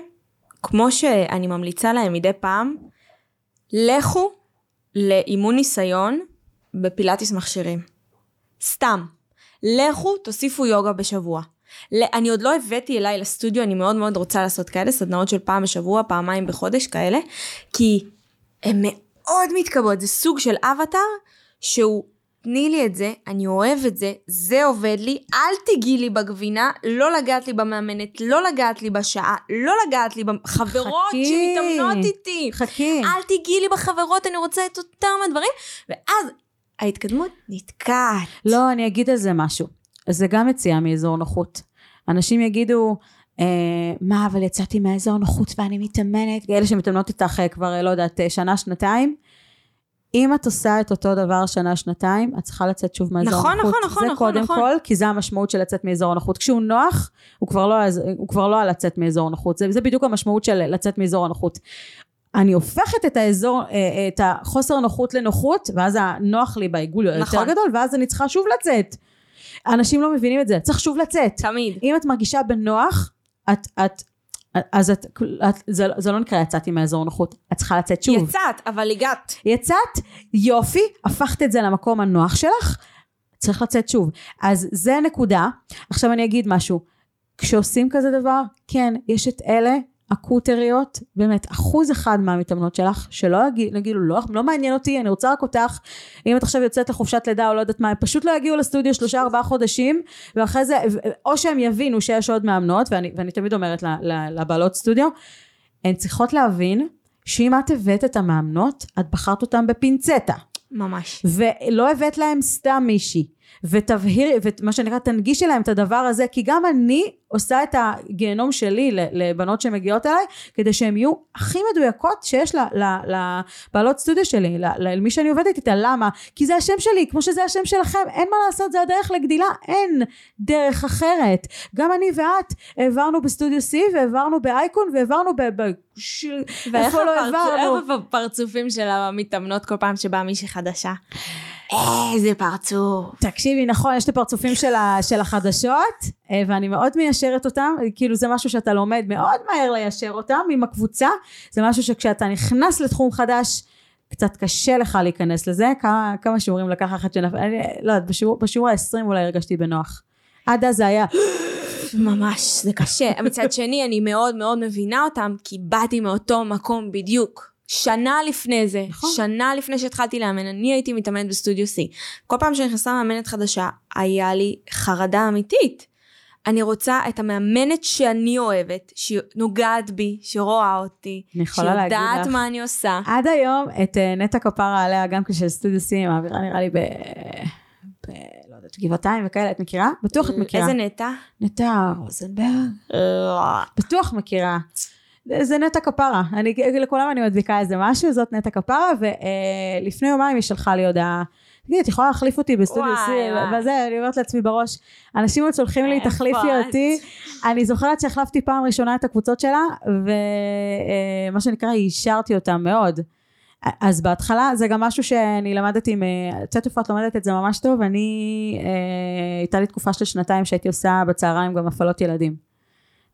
כמו שאני ממליצה להם מדי פעם, לכו לאימון ניסיון בפילאטיס מכשירים. סתם. לכו, תוסיפו יוגה בשבוע. אני עוד לא הבאתי אליי לסטודיו, אני מאוד מאוד רוצה לעשות כאלה סדנאות של פעם בשבוע, פעמיים בחודש כאלה, כי הן מאוד מתקבעות, זה סוג של אבטאר שהוא תני לי את זה, אני אוהב את זה, זה עובד לי, אל תיגעי לי בגבינה, לא לגעת לי במאמנת, לא לגעת לי בשעה, לא לגעת לי בחברות חכי. שמתאמנות איתי. חכי. אל תיגעי לי בחברות, אני רוצה את אותם הדברים, ואז ההתקדמות נתקעת. לא, אני אגיד על זה משהו. זה גם יציאה מאזור נוחות. אנשים יגידו, אה, מה, אבל יצאתי מהאזור נוחות ואני מתאמנת, אלה שמתאמנות איתך אה, כבר, אה, לא יודעת, אה, שנה, שנתיים. אם את עושה את אותו דבר שנה, שנתיים, את צריכה לצאת שוב מהאזור נכון, הנוחות. נכון, נכון, זה נכון, קודם נכון. כל, כי זה המשמעות של לצאת מאזור הנוחות. כשהוא נוח, הוא כבר לא, הוא כבר לא על לצאת מאזור הנוחות. זה, זה בדיוק המשמעות של לצאת מאזור הנוחות. אני הופכת את האזור, את החוסר נוחות לנוחות, ואז הנוח לי בעיגול יותר נכון. גדול, ואז אני צריכה שוב לצאת. אנשים לא מבינים את זה, צריך שוב לצאת. תמיד. אם את מרגישה בנוח, את, את, אז את, את זה, זה לא נקרא יצאתי מהאזור נוחות, את צריכה לצאת שוב. יצאת, אבל הגעת. יצאת, יופי, הפכת את זה למקום הנוח שלך, צריך לצאת שוב. אז זה נקודה. עכשיו אני אגיד משהו. כשעושים כזה דבר, כן, יש את אלה הקוטריות, באמת, אחוז אחד מהמתאמנות שלך, שלא יגיד- יגידו, לא, לא מעניין אותי, אני רוצה רק אותך, אם את עכשיו יוצאת לחופשת לידה או לא יודעת מה, הם פשוט לא יגיעו לסטודיו שלושה ארבעה חודשים, ואחרי זה, או שהם יבינו שיש עוד מאמנות, ואני, ואני תמיד אומרת לבעלות סטודיו, הן צריכות להבין שאם את הבאת את המאמנות, את בחרת אותן בפינצטה. ממש. ולא הבאת להם סתם מישהי. ותבהירי, ומה שנקרא, תנגישי להם את הדבר הזה, כי גם אני עושה את הגיהנום שלי לבנות שמגיעות אליי, כדי שהן יהיו הכי מדויקות שיש לבעלות סטודיו שלי, למי שאני עובדת איתה, למה? כי זה השם שלי, כמו שזה השם שלכם, אין מה לעשות, זה הדרך לגדילה, אין דרך אחרת. גם אני ואת העברנו בסטודיו C, והעברנו באייקון, והעברנו ב... ב- ש... ואיך איפה לא העברנו? איך הפרצופים של המתאמנות כל פעם שבאה מישהי חדשה? איזה פרצוף. תקשיבי, נכון, יש את הפרצופים של, ה, של החדשות, אה, ואני מאוד מיישרת אותם, כאילו זה משהו שאתה לומד מאוד מהר ליישר אותם עם הקבוצה, זה משהו שכשאתה נכנס לתחום חדש, קצת קשה לך להיכנס לזה, כמה, כמה שיעורים לקח אחת שנפל, אני לא יודעת, בשיעור, בשיעור ה-20 אולי הרגשתי בנוח. עד אז זה היה, ממש, זה קשה. מצד שני, אני מאוד מאוד מבינה אותם, כי באתי מאותו מקום בדיוק. שנה לפני זה, נכון. שנה לפני שהתחלתי לאמן, אני הייתי מתאמנת בסטודיו C. כל פעם שנכנסה מאמנת חדשה, היה לי חרדה אמיתית. אני רוצה את המאמנת שאני אוהבת, שנוגעת בי, שרואה אותי, שיודעת. מה אני עושה. עד היום את אה, נטע כפרה עליה, גם כשל סטודיו C, מעבירה נראה לי ב... ב... לא יודעת, גבעתיים וכאלה, את מכירה? בטוח את מכירה. איזה נטע? נטע רוזנברג? לא. בטוח מכירה. זה נטע כפרה, אני, לכולם אני מדביקה איזה משהו, זאת נטע כפרה, ולפני יומיים היא שלחה לי הודעה, תגידי, את יכולה להחליף אותי בסטודיו C, וואי. וזה, אני אומרת לעצמי בראש, אנשים עוד שולחים לי, תחליפי את?" אותי, אני זוכרת שהחלפתי פעם ראשונה את הקבוצות שלה, ומה שנקרא, אישרתי אותה מאוד. אז בהתחלה זה גם משהו שאני למדתי, איפה את לומדת את זה ממש טוב, אני, אה, הייתה לי תקופה של שנתיים שהייתי עושה בצהריים גם הפעלות ילדים.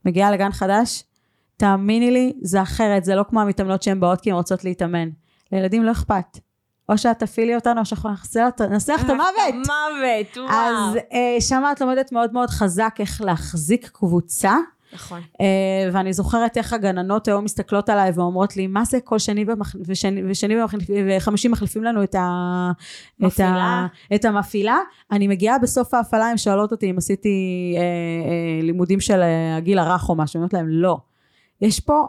מגיעה לגן חדש, תאמיני לי, זה אחרת, זה לא כמו המתאמנות שהן באות כי הן רוצות להתאמן. לילדים לא אכפת. או שאת תפעילי אותנו, או שאנחנו לך את המוות. מוות, וואו. אז אה, שם את לומדת מאוד מאוד חזק איך להחזיק קבוצה, נכון. אה, ואני זוכרת איך הגננות היום מסתכלות עליי ואומרות לי, מה זה כל שני. ושני, ושני ומחליפ... וחמישי מחליפים לנו את, ה... את, מפעילה. ה... את המפעילה? אני מגיעה בסוף ההפעלה, הן שואלות אותי אם עשיתי אה, אה, לימודים של הגיל הרך או משהו, אני אומרת להם, לא. יש פה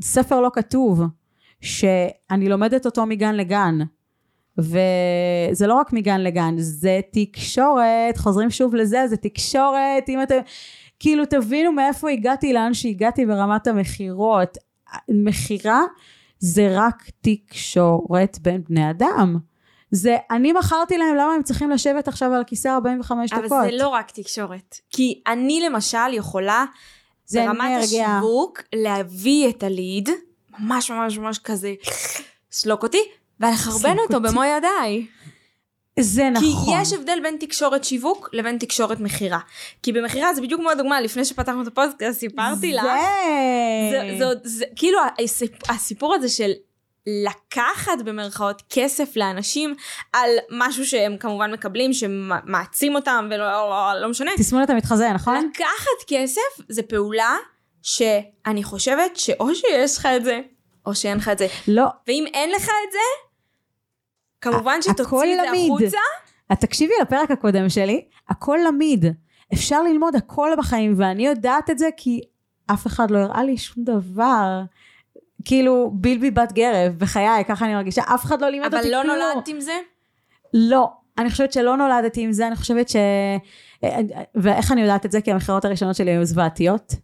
ספר לא כתוב, שאני לומדת אותו מגן לגן. וזה לא רק מגן לגן, זה תקשורת, חוזרים שוב לזה, זה תקשורת, אם אתם, כאילו תבינו מאיפה הגעתי, לאן שהגעתי ברמת המכירות. מכירה זה רק תקשורת בין בני אדם. זה אני מכרתי להם למה הם צריכים לשבת עכשיו על הכיסא 45 אבל דקות. זה לא רק תקשורת. כי אני למשל יכולה, זה ברמת אנרגיה. השיווק, להביא את הליד, ממש ממש ממש כזה, סלוק אותי, ולחרבן אותו. במו ידיי. זה כי נכון. יש הבדל בין תקשורת שיווק לבין תקשורת מכירה. כי במכירה זה בדיוק כמו הדוגמה, לפני שפתחנו את הפודקאסט, סיפרתי לך. זה, זה, עוד- זה, כאילו הסיפ- הסיפור הזה של לקחת במרכאות כסף לאנשים על משהו שהם כמובן מקבלים שמעצים אותם ולא לא, לא משנה. תסמונת המתחזה, נכון? לקחת כסף זה פעולה שאני חושבת שאו שיש לך את זה או שאין לך את זה. לא. ואם אין לך את זה, כמובן שתוציא את זה למיד. החוצה. את תקשיבי לפרק הקודם שלי, הכל למיד. אפשר ללמוד הכל בחיים, ואני יודעת את זה כי אף אחד לא הראה לי שום דבר. כאילו, בילבי בת גרב, בחיי, ככה אני מרגישה, אף אחד לא לימד אבל אותי לא כלום. נולדת עם זה? לא, אני חושבת שלא נולדתי עם זה, אני חושבת ש... ואיך אני יודעת את זה? כי המכירות הראשונות שלי היו זוועתיות.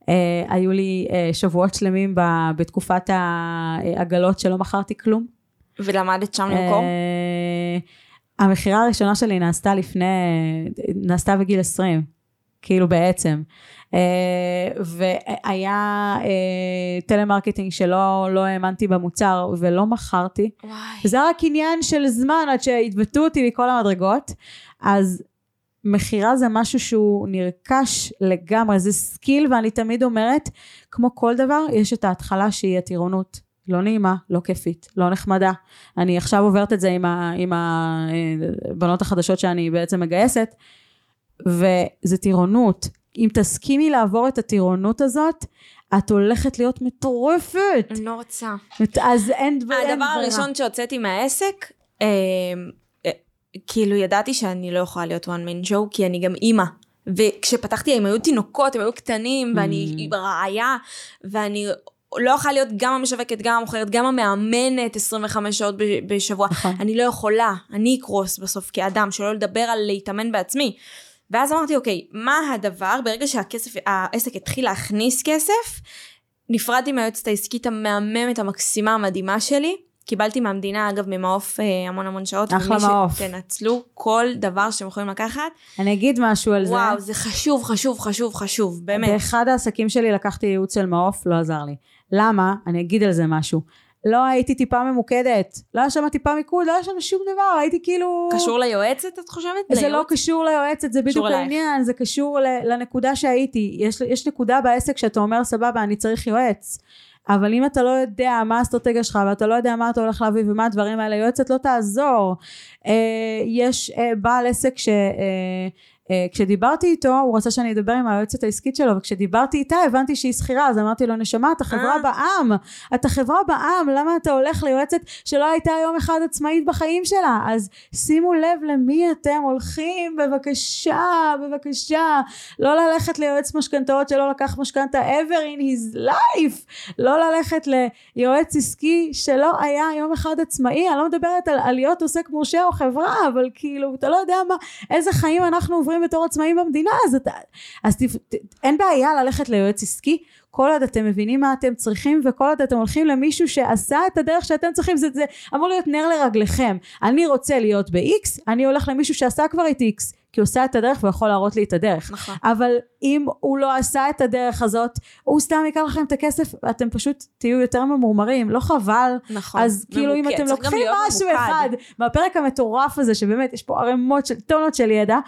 Uh, היו לי uh, שבועות שלמים בתקופת העגלות שלא מכרתי כלום. ולמדת שם למכור? אה, המכירה הראשונה שלי נעשתה לפני, נעשתה בגיל 20, כאילו בעצם. אה, והיה אה, טלמרקטינג שלא לא האמנתי במוצר ולא מכרתי. וואי. היה רק עניין של זמן עד שהעיפו אותי מכל המדרגות. אז מכירה זה משהו שהוא נרכש לגמרי, זה skill ואני תמיד אומרת, כמו כל דבר, יש את ההתחלה שהיא הטירונות. לא נעימה, לא כיפית, לא נחמדה. אני עכשיו עוברת את זה עם, ה, עם הבנות החדשות שאני בעצם מגייסת, וזה טירונות. אם תסכימי לעבור את הטירונות הזאת, את הולכת להיות מטורפת. אני לא רוצה. אז אין דבר, אין הדבר ברירה. הראשון שהוצאתי מהעסק, אה, אה, כאילו ידעתי שאני לא יכולה להיות one man show, כי אני גם אימא. וכשפתחתי הם היו תינוקות, הם היו קטנים, ואני Mm. רעיה, ואני לא יכולה להיות גם המשווקת, גם המוכרת, גם המאמנת 25 שעות בשבוע. נכון. אני לא יכולה, אני אקרוס בסוף כאדם, שלא לדבר על להתאמן בעצמי. ואז אמרתי, אוקיי, מה הדבר, ברגע שהכסף, העסק התחיל להכניס כסף, נפרדתי מהיועצת העסקית המהממת, המקסימה, המדהימה שלי. קיבלתי מהמדינה, אגב, ממעוף אה, המון המון שעות. אחלה מעוף. שתנצלו כל דבר שאתם יכולים לקחת. אני אגיד משהו על זה. וואו, זה חשוב, חשוב, חשוב, חשוב, באמת. באחד העסקים שלי לקחתי ייעוץ של מעוף, לא עזר לי. למה? אני אגיד על זה משהו. לא הייתי טיפה ממוקדת, לא היה שם טיפה מיקוד, לא היה שם שום דבר, הייתי כאילו... קשור ליועצת, את חושבת? זה לא לייעוץ? קשור ליועצת, זה בדיוק. העניין, זה קשור לנקודה שהייתי. יש, יש נקודה בעסק שאתה אומר, סבבה, אני צריך יועץ. אבל אם אתה לא יודע מה האסטרטגיה שלך ואתה לא יודע מה אתה הולך להביא ומה הדברים האלה, יועצת לא תעזור. אה, יש אה, בעל עסק ש... אה, כשדיברתי איתו, הוא רצה שאני אדבר עם היועצת העסקית שלו, וכשדיברתי איתה הבנתי שהיא שכירה, אז אמרתי לו, נשמה, אתה חברה אה. בעם, אתה חברה בעם, למה אתה הולך ליועצת שלא הייתה יום אחד עצמאית בחיים שלה? אז שימו לב למי אתם הולכים, בבקשה, בבקשה. לא ללכת ליועץ משכנתאות שלא לקח משכנתה ever in his life. לא ללכת ליועץ עסקי שלא היה יום אחד עצמאי. אני לא מדברת על, על להיות עוסק מורשה או חברה, אבל כאילו, אתה לא יודע מה, איזה חיים אנחנו עוברים בתור עצמאים במדינה, אז, אתה, אז תפ, ת, אין בעיה ללכת ליועץ עסקי. כל עוד אתם מבינים מה אתם צריכים וכל עוד אתם הולכים למישהו שעשה את הדרך שאתם צריכים זה, זה אמור להיות נר לרגליכם אני רוצה להיות ב-X אני הולך למישהו שעשה כבר את X כי הוא עושה את הדרך ויכול להראות לי את הדרך נכון. אבל אם הוא לא עשה את הדרך הזאת הוא סתם ייקח לכם את הכסף ואתם פשוט תהיו יותר ממורמרים לא חבל נכון. אז כאילו אם ממוקד. אתם לוקחים משהו ממוקד. אחד מהפרק המטורף הזה שבאמת יש פה ערימות של טונות של ידע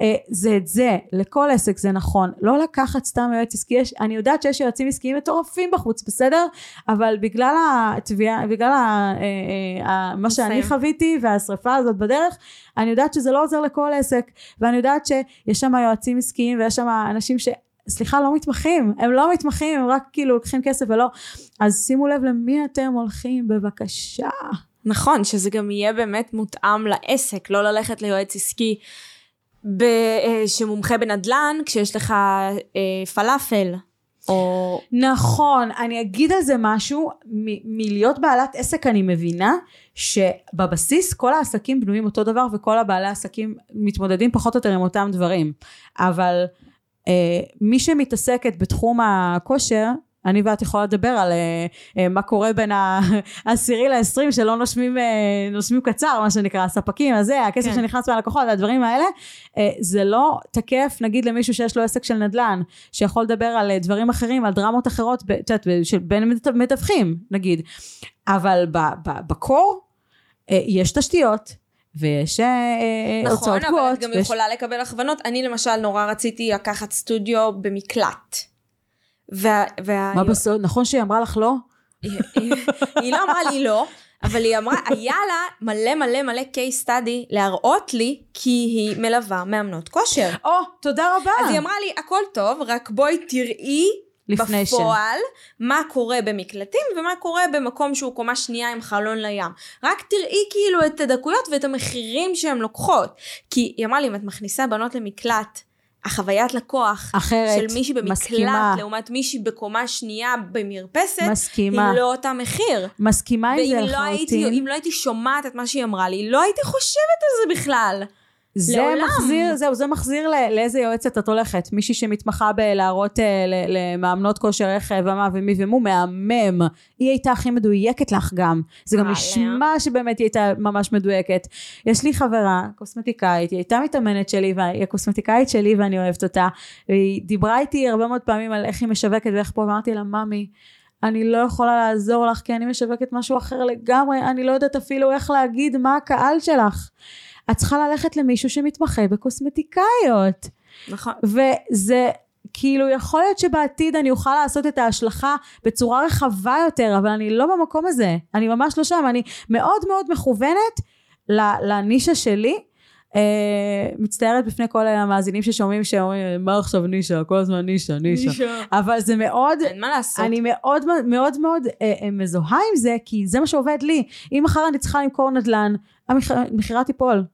אה, זה את זה לכל עסק זה נכון לא לקחת סתם יועץ עסקי יש, אני יודעת שיש יועצים עסקיים מטורפים בחוץ בסדר אבל בגלל התביעה בגלל ה, אה, אה, מה שאני. חוויתי והשריפה הזאת בדרך אני יודעת שזה לא עוזר לכל עסק ואני יודעת שיש שם יועצים עסקיים ויש שם אנשים ש... סליחה, לא מתמחים, הם לא מתמחים, הם רק כאילו לוקחים כסף ולא, אז שימו לב למי אתם הולכים בבקשה. נכון, שזה גם יהיה באמת מותאם לעסק, לא ללכת ליועץ עסקי ב, אה, שמומחה בנדל"ן, כשיש לך אה, פלאפל, או... נכון, אני אגיד על זה משהו, מ- מלהיות בעלת עסק אני מבינה שבבסיס כל העסקים בנויים אותו דבר וכל הבעלי עסקים מתמודדים פחות או יותר עם אותם דברים, אבל אה, מי שמתעסקת בתחום הכושר אני ואת יכולה לדבר על אה, אה, מה קורה בין העשירי לעשרים שלא נושמים, אה, נושמים קצר, מה שנקרא, הספקים, הזה, הכסף כן. שנכנס מהלקוחות, הדברים האלה. זה לא תקף, נגיד, למישהו שיש לו עסק של נדל"ן, שיכול לדבר על דברים אחרים, על דרמות אחרות, ב- של- בין מת- מתווכים, נגיד. אבל ב- ב- בקור, יש תשתיות. ויש נכון, הוצאות אבל קבועות. את גם ויש- יכולה לקבל הכוונות. אני למשל נורא רציתי לקחת סטודיו במקלט. וה... וה... מה בסוד? נכון שהיא אמרה לך לא? היא, לא אמרה לי לא, אבל היא אמרה, היה לה מלא מלא מלא case study להראות לי, כי היא מלווה מאמנות כושר. או, תודה רבה. אז היא אמרה לי, הכל טוב, רק בואי תראי לפני ש- בפועל מה קורה במקלטים ומה קורה במקום שהוא קומה שנייה עם חלון לים. רק תראי כאילו את הדקויות ואת המחירים שהן לוקחות. כי היא אמרה לי, אם את מכניסה בנות למקלט, החוויית לקוח אחרת, של מישהי במקלט מסכימה. לעומת מישהי בקומה שנייה במרפסת, מסכימה. היא לא אותה מחיר. מסכימה עם זה ואם לא, לחלוטין. אם לא הייתי שומעת את מה שהיא אמרה לי, לא הייתי חושבת על זה בכלל. זה לעולם. מחזיר, זהו, זה מחזיר ל- לאיזה יועצת את הולכת. מישהי שמתמחה בלהראות אה, למאמנות כושר איך אה, ומה ומי ומו, מהמם. היא הייתה הכי מדויקת לך גם. זה גם. נשמע שבאמת היא הייתה ממש מדויקת. יש לי חברה, קוסמטיקאית, היא הייתה מתאמנת שלי, והיא הקוסמטיקאית שלי ואני אוהבת אותה. היא דיברה איתי הרבה מאוד פעמים על איך היא משווקת ואיך פה, ואמרתי לה, ממי, אני לא יכולה לעזור לך כי אני משווקת משהו אחר לגמרי, אני לא יודעת אפילו איך להגיד מה הקהל שלך. את צריכה ללכת למישהו שמתמחה בקוסמטיקאיות. נכון. וזה כאילו יכול להיות שבעתיד אני אוכל לעשות את ההשלכה בצורה רחבה יותר, אבל אני לא במקום הזה. אני ממש לא שם, אני מאוד מאוד מכוונת לנישה שלי. אה, מצטערת בפני כל המאזינים ששומעים שאומרים מה עכשיו נישה כל הזמן נישה נישה אבל זה מאוד אין מה לעשות. אני מאוד מאוד מאוד אה, מזוהה עם זה, כי זה מה שעובד לי. אם מחר אני צריכה למכור נדל"ן, המכ- המכירה תיפול.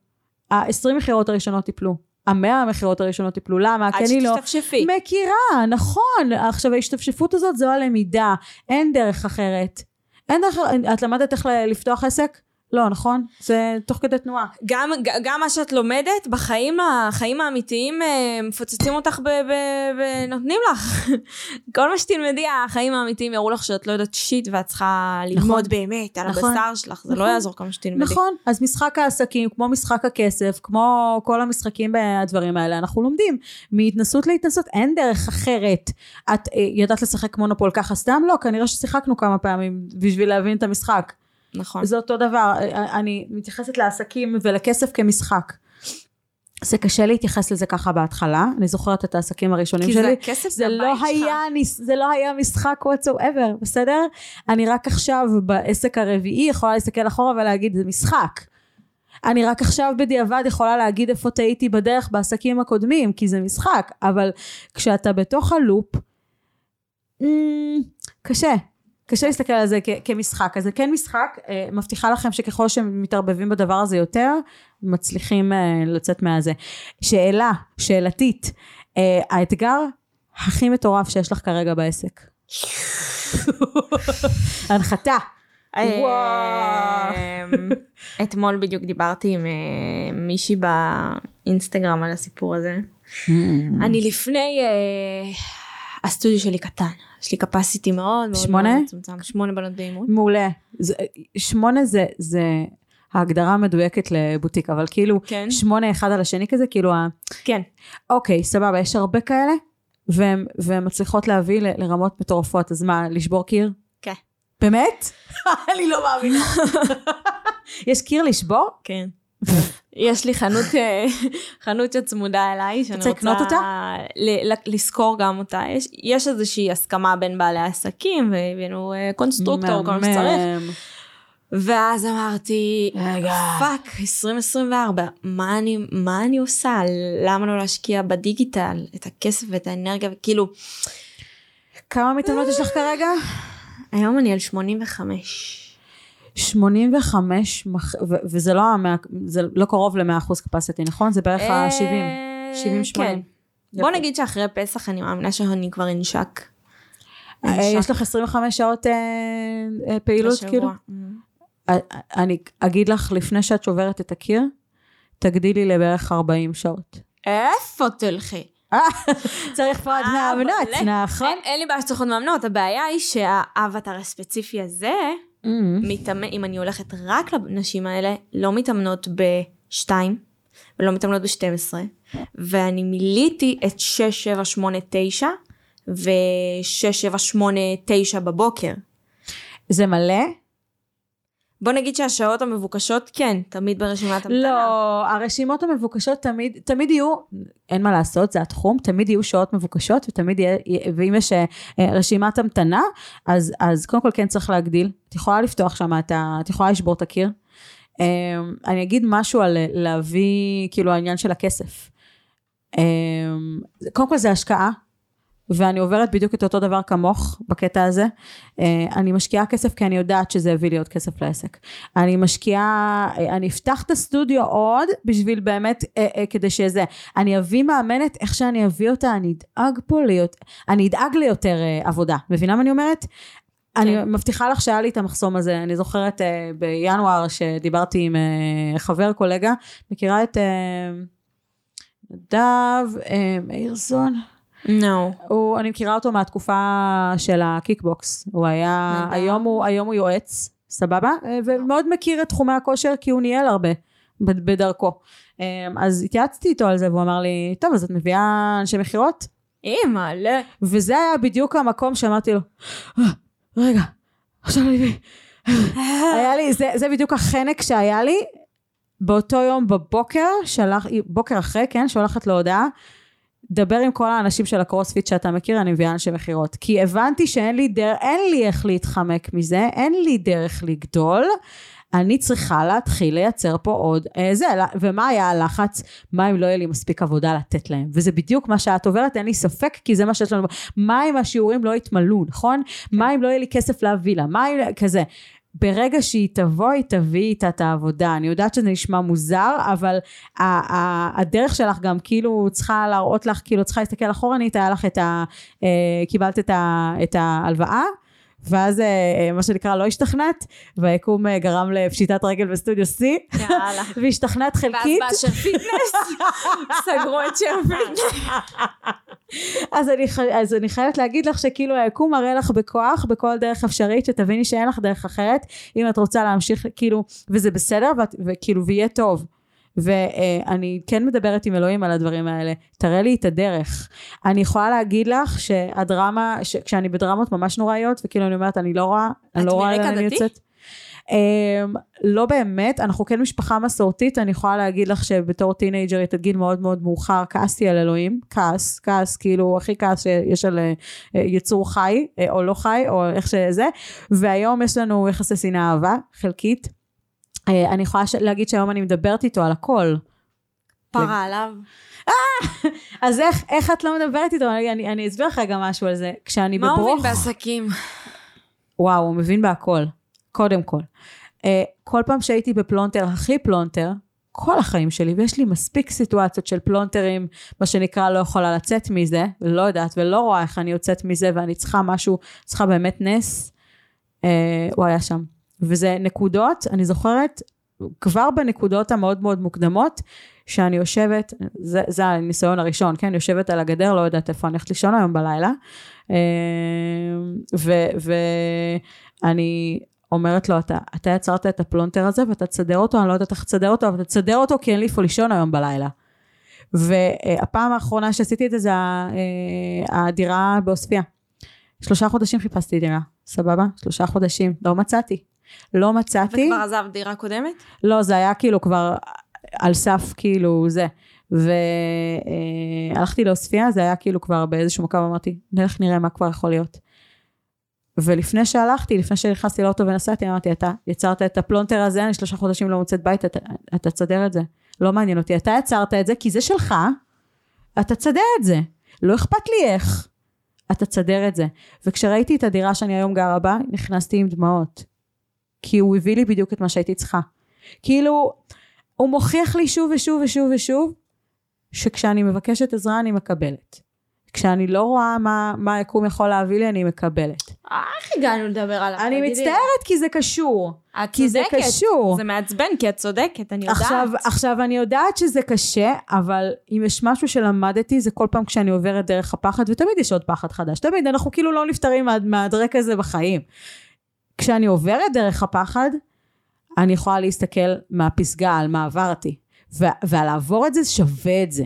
ה-20 מכירות הראשונות טיפלו. המאה המכירות הראשונות טיפלו. למה? כי עד אני לא שתשתפשפי. מכירה, נכון. עכשיו ההשתפשפות הזאת זו הלמידה. אין דרך אחרת. אין דרך, את למדת איך לפתוח עסק? לא, נכון? זה תוך כדי תנועה. גם, גם מה שאת לומדת, בחיים החיים האמיתיים אה, מפוצצים אותך ונותנים לך. כל מה שתלמדי, החיים האמיתיים יראו לך שאת לא יודעת שיט ואת צריכה ללמוד באמת על נכון. הבשר שלך, זה לא נכון. יעזור כמה שתלמדי. נכון, אז משחק העסקים, כמו משחק הכסף, כמו כל המשחקים והדברים האלה, אנחנו לומדים. מהתנסות להתנסות, אין דרך אחרת. את אה, ידעת לשחק מונופול ככה סתם? לא, כנראה ששיחקנו כמה פעמים בשביל להבין את המשחק. נכון. זה אותו דבר, אה, אני מתייחסת לעסקים ולכסף כמשחק. זה קשה להתייחס לזה ככה בהתחלה, אני זוכרת את העסקים הראשונים כי שלי. זה הכסף זה לא שלך. היה, זה לא היה משחק whatsoever, בסדר? אני רק עכשיו בעסק הרביעי יכולה להסתכל אחורה ולהגיד זה משחק. אני רק עכשיו בדיעבד יכולה להגיד איפה טעיתי בדרך בעסקים הקודמים, כי זה משחק, אבל כשאתה בתוך הלופ, mm, קשה. קשה להסתכל על זה כ- כמשחק, אז זה כן משחק, אה, מבטיחה לכם שככל שמתערבבים בדבר הזה יותר, מצליחים אה, לצאת מהזה. שאלה, שאלתית, אה, האתגר הכי מטורף שיש לך כרגע בעסק. הנחתה. אתמול בדיוק דיברתי עם מישהי באינסטגרם על הסיפור הזה. אני לפני, הסטודיו שלי קטן, יש לי capacity מאוד מאוד שמונה? מאוד מצומצם, שמונה בנות באימון. מעולה. זה, שמונה זה, זה ההגדרה המדויקת לבוטיק, אבל כאילו כן. שמונה אחד על השני כזה, כאילו ה... כן. אוקיי, סבבה, יש הרבה כאלה, והן והן מצליחות להביא ל- לרמות מטורפות, אז מה, לשבור קיר? כן. באמת? אני לא מאמינה. יש קיר לשבור? כן. יש לי חנות, אה, חנות שצמודה אליי, שאני רוצה לקנות אותה? לשכור גם אותה. יש, יש איזושהי הסכמה בין בעלי העסקים, והבאנו אה, קונסטרוקטור, כל מה שצריך. ואז אמרתי, רגע. fuck, 2024, מה אני, מה אני עושה? למה לא להשקיע בדיגיטל את הכסף ואת האנרגיה? וכאילו, כמה מתאמנות יש לך כרגע? היום אני על 85. 85, מח- ו- וזה לא, זה לא קרוב ל-100% capacity, נכון? זה בערך ה-70. 70, 80. כן. בוא נגיד שאחרי פסח אני מאמינה שאני כבר אנשק. אה, יש לך 25 שעות אה, אה, פעילות. כאילו? אה, אני אגיד לך, לפני שאת שוברת את הקיר, תגדילי לבערך 40 שעות. איפה תלכי? אה, צריך פה עוד אה, מאמנות. נכון? אין לי בעיה שצריך עוד מאמנות, הבעיה היא שהאבטר הספציפי הזה, Mm. מתאמן, אם אני הולכת רק לנשים האלה, לא מתאמנות ב-2 ולא מתאמנות ב-12, ואני מילאתי את 6, 7, 8, 9 ו-6, 7, 8, 9 בבוקר. זה מלא? בוא נגיד שהשעות המבוקשות כן, תמיד ברשימת המתנה. לא, הרשימות המבוקשות תמיד, תמיד יהיו, אין מה לעשות, זה התחום, תמיד יהיו שעות מבוקשות, ותמיד יהיה, ואם יש אה, רשימת המתנה, אז, אז קודם כל כן צריך להגדיל. את יכולה לפתוח שם, את את יכולה לשבור את הקיר. אה, אני אגיד משהו על אה, להביא, כאילו, העניין של הכסף. אה, קודם כל זה השקעה. ואני עוברת בדיוק את אותו דבר כמוך בקטע הזה. אה, אני משקיעה כסף כי אני יודעת שזה הביא לי עוד כסף לעסק. אני משקיעה, אה, אני אפתח את הסטודיו עוד בשביל באמת, אה, כדי שזה, אני אביא מאמנת, איך שאני אביא אותה, אני אדאג פה להיות, אני אדאג ליותר עבודה. מבינה מה אני אומרת? אני מבטיחה לך שהיה לי את המחסום הזה, אני זוכרת אה, בינואר שדיברתי עם אה, חבר, קולגה, מכירה את אה, נדב אה, מאירזון? נו. הוא, אני מכירה אותו מהתקופה של הקיקבוקס. הוא היה, נהדר. היום הוא, היום הוא יועץ, סבבה? אה, ומאוד מכיר את תחומי הכושר כי הוא ניהל הרבה בדרכו. אה, אז התייעצתי איתו על זה והוא אמר לי, טוב, אז את מביאה אנשי מכירות? אימא'לה. וזה היה בדיוק המקום שאמרתי לו, "אה, רגע, עכשיו אני... מבין." היה לי, זה, זה בדיוק החנק שהיה לי. באותו יום בבוקר, שלח, בוקר אחרי, כן, שולחת לו הודעה, דבר עם כל האנשים של הקרוספיט שאתה מכיר, אני מביאה אנשי מכירות. כי הבנתי שאין לי דרך, אין לי איך להתחמק מזה, אין לי דרך לגדול. אני צריכה להתחיל לייצר פה עוד אה, זה, ומה היה הלחץ? מה אם לא יהיה לי מספיק עבודה לתת להם? וזה בדיוק מה שאת עוברת, אין לי ספק, כי זה מה שיש לנו. מה אם השיעורים לא יתמלאו, נכון? מה אם לא יהיה לי כסף להביא לה? מה אם... כזה. ברגע שהיא תבוא, היא תביא איתה את העבודה. אני יודעת שזה נשמע מוזר, אבל ה- ה- הדרך שלך גם כאילו צריכה להראות לך, כאילו צריכה להסתכל אחורנית, היה לך את ה... אה, קיבלת את, ה, את ההלוואה. ואז אה, אה, מה שנקרא לא השתכנעת, והיקום אה, גרם לפשיטת רגל בסטודיו C. והשתכנעת ואז חלקית. בא שר פיטנס, סגרו את שר פיטנס. אז אני, אז אני חייבת להגיד לך שכאילו היקום מראה לך בכוח, בכל דרך אפשרית, שתביני שאין לך דרך אחרת, אם את רוצה להמשיך, כאילו, וזה בסדר, ואת, וכאילו, ויהיה טוב. ואני כן מדברת עם אלוהים על הדברים האלה, תראה לי את הדרך. אני יכולה להגיד לך שהדרמה, כשאני בדרמות ממש נוראיות, וכאילו אני אומרת, אני לא רואה, אני לא רואה לאן אני? יוצאת. אמ, לא באמת, אנחנו כן משפחה מסורתית, אני יכולה להגיד לך שבתור טינאייג'רית עד גיל מאוד מאוד מאוחר כעסתי על אלוהים, כעס, כעס, כאילו הכי כעס שיש על אה, יצור חי, אה, או לא חי, או איך שזה, והיום יש לנו יחסי שנאה אהבה, חלקית. אה, אני יכולה להגיד שהיום אני מדברת איתו על הכל. פרה עליו. אז איך, איך את לא מדברת איתו? אני, אני, אני אסביר לך רגע משהו על זה. כשאני מה הוא בברוך... מבין בעסקים? וואו, הוא מבין בהכל. קודם כל. אה, כל פעם שהייתי בפלונטר הכי פלונטר, כל החיים שלי, ויש לי מספיק סיטואציות של פלונטרים, מה שנקרא, לא יכולה לצאת מזה, ולא יודעת, ולא רואה איך אני יוצאת מזה, ואני צריכה משהו, צריכה באמת נס, אה, הוא היה שם. וזה נקודות, אני זוכרת, כבר בנקודות המאוד מאוד מוקדמות, שאני יושבת, זה, זה הניסיון הראשון, כן? יושבת על הגדר, לא יודעת איפה אני הולכת לישון היום בלילה. אה, ואני אומרת לו, אתה, אתה יצרת את הפלונטר הזה ואתה תסדר אותו, אני לא יודעת איך תסדר אותו, אבל אתה תסדר אותו כי אין לי איפה לישון היום בלילה. והפעם האחרונה שעשיתי את זה זה אה, הדירה בעוספיא. שלושה חודשים חיפשתי דירה, סבבה? שלושה חודשים, לא מצאתי. לא מצאתי. וכבר עזב דירה קודמת? לא, זה היה כאילו כבר על סף כאילו זה. והלכתי לעוספיא, זה היה כאילו כבר באיזשהו מקום, אמרתי, נלך נראה מה כבר יכול להיות. ולפני שהלכתי, לפני שנכנסתי לאוטו ונסעתי, אמרתי, אתה יצרת את הפלונטר הזה, אני שלושה חודשים לא מוצאת בית, אתה, אתה תסדר את זה. לא מעניין אותי, אתה יצרת את זה, כי זה שלך, אתה תסדר את זה. לא אכפת לי איך. אתה תסדר את זה. וכשראיתי את הדירה שאני היום גרה בה, נכנסתי עם דמעות. כי הוא הביא לי בדיוק את מה שהייתי צריכה. כאילו, הוא מוכיח לי שוב ושוב ושוב ושוב, שכשאני מבקשת עזרה אני מקבלת. כשאני לא רואה מה, מה היקום יכול להביא לי, אני מקבלת. הכי הגענו לדבר עליו? אני. מצטערת כי זה קשור. את כי זה צודקת. קשור. זה מעצבן, כי את צודקת, אני יודעת. עכשיו, עכשיו אני יודעת שזה קשה, אבל אם יש משהו שלמדתי זה כל פעם כשאני עוברת דרך הפחד, ותמיד יש עוד פחד חדש, תמיד, אנחנו כאילו לא נפטרים מה, מהדרק הזה בחיים. כשאני עוברת דרך הפחד, אני יכולה להסתכל מהפסגה על מה עברתי, ועל לעבור את זה שווה את זה.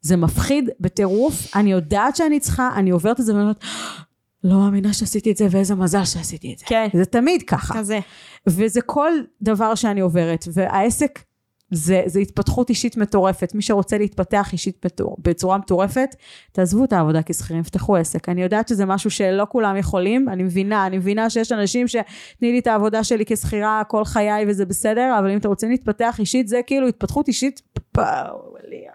זה מפחיד בטירוף, אני יודעת שאני צריכה, אני עוברת את זה ואני אומרת, לא מאמינה שעשיתי את זה ואיזה מזל שעשיתי את זה. כן. זה תמיד ככה. כזה. וזה כל דבר שאני עוברת, והעסק זה, זה התפתחות אישית מטורפת. מי שרוצה להתפתח אישית מטור, בצורה מטורפת, תעזבו את העבודה כשכירים, פתחו עסק. אני יודעת שזה משהו שלא כולם יכולים, אני מבינה, אני מבינה שיש אנשים שתני לי את העבודה שלי כשכירה כל חיי וזה בסדר, אבל אם אתם רוצים להתפתח אישית, זה כאילו התפתחות אישית, פאו, אליה.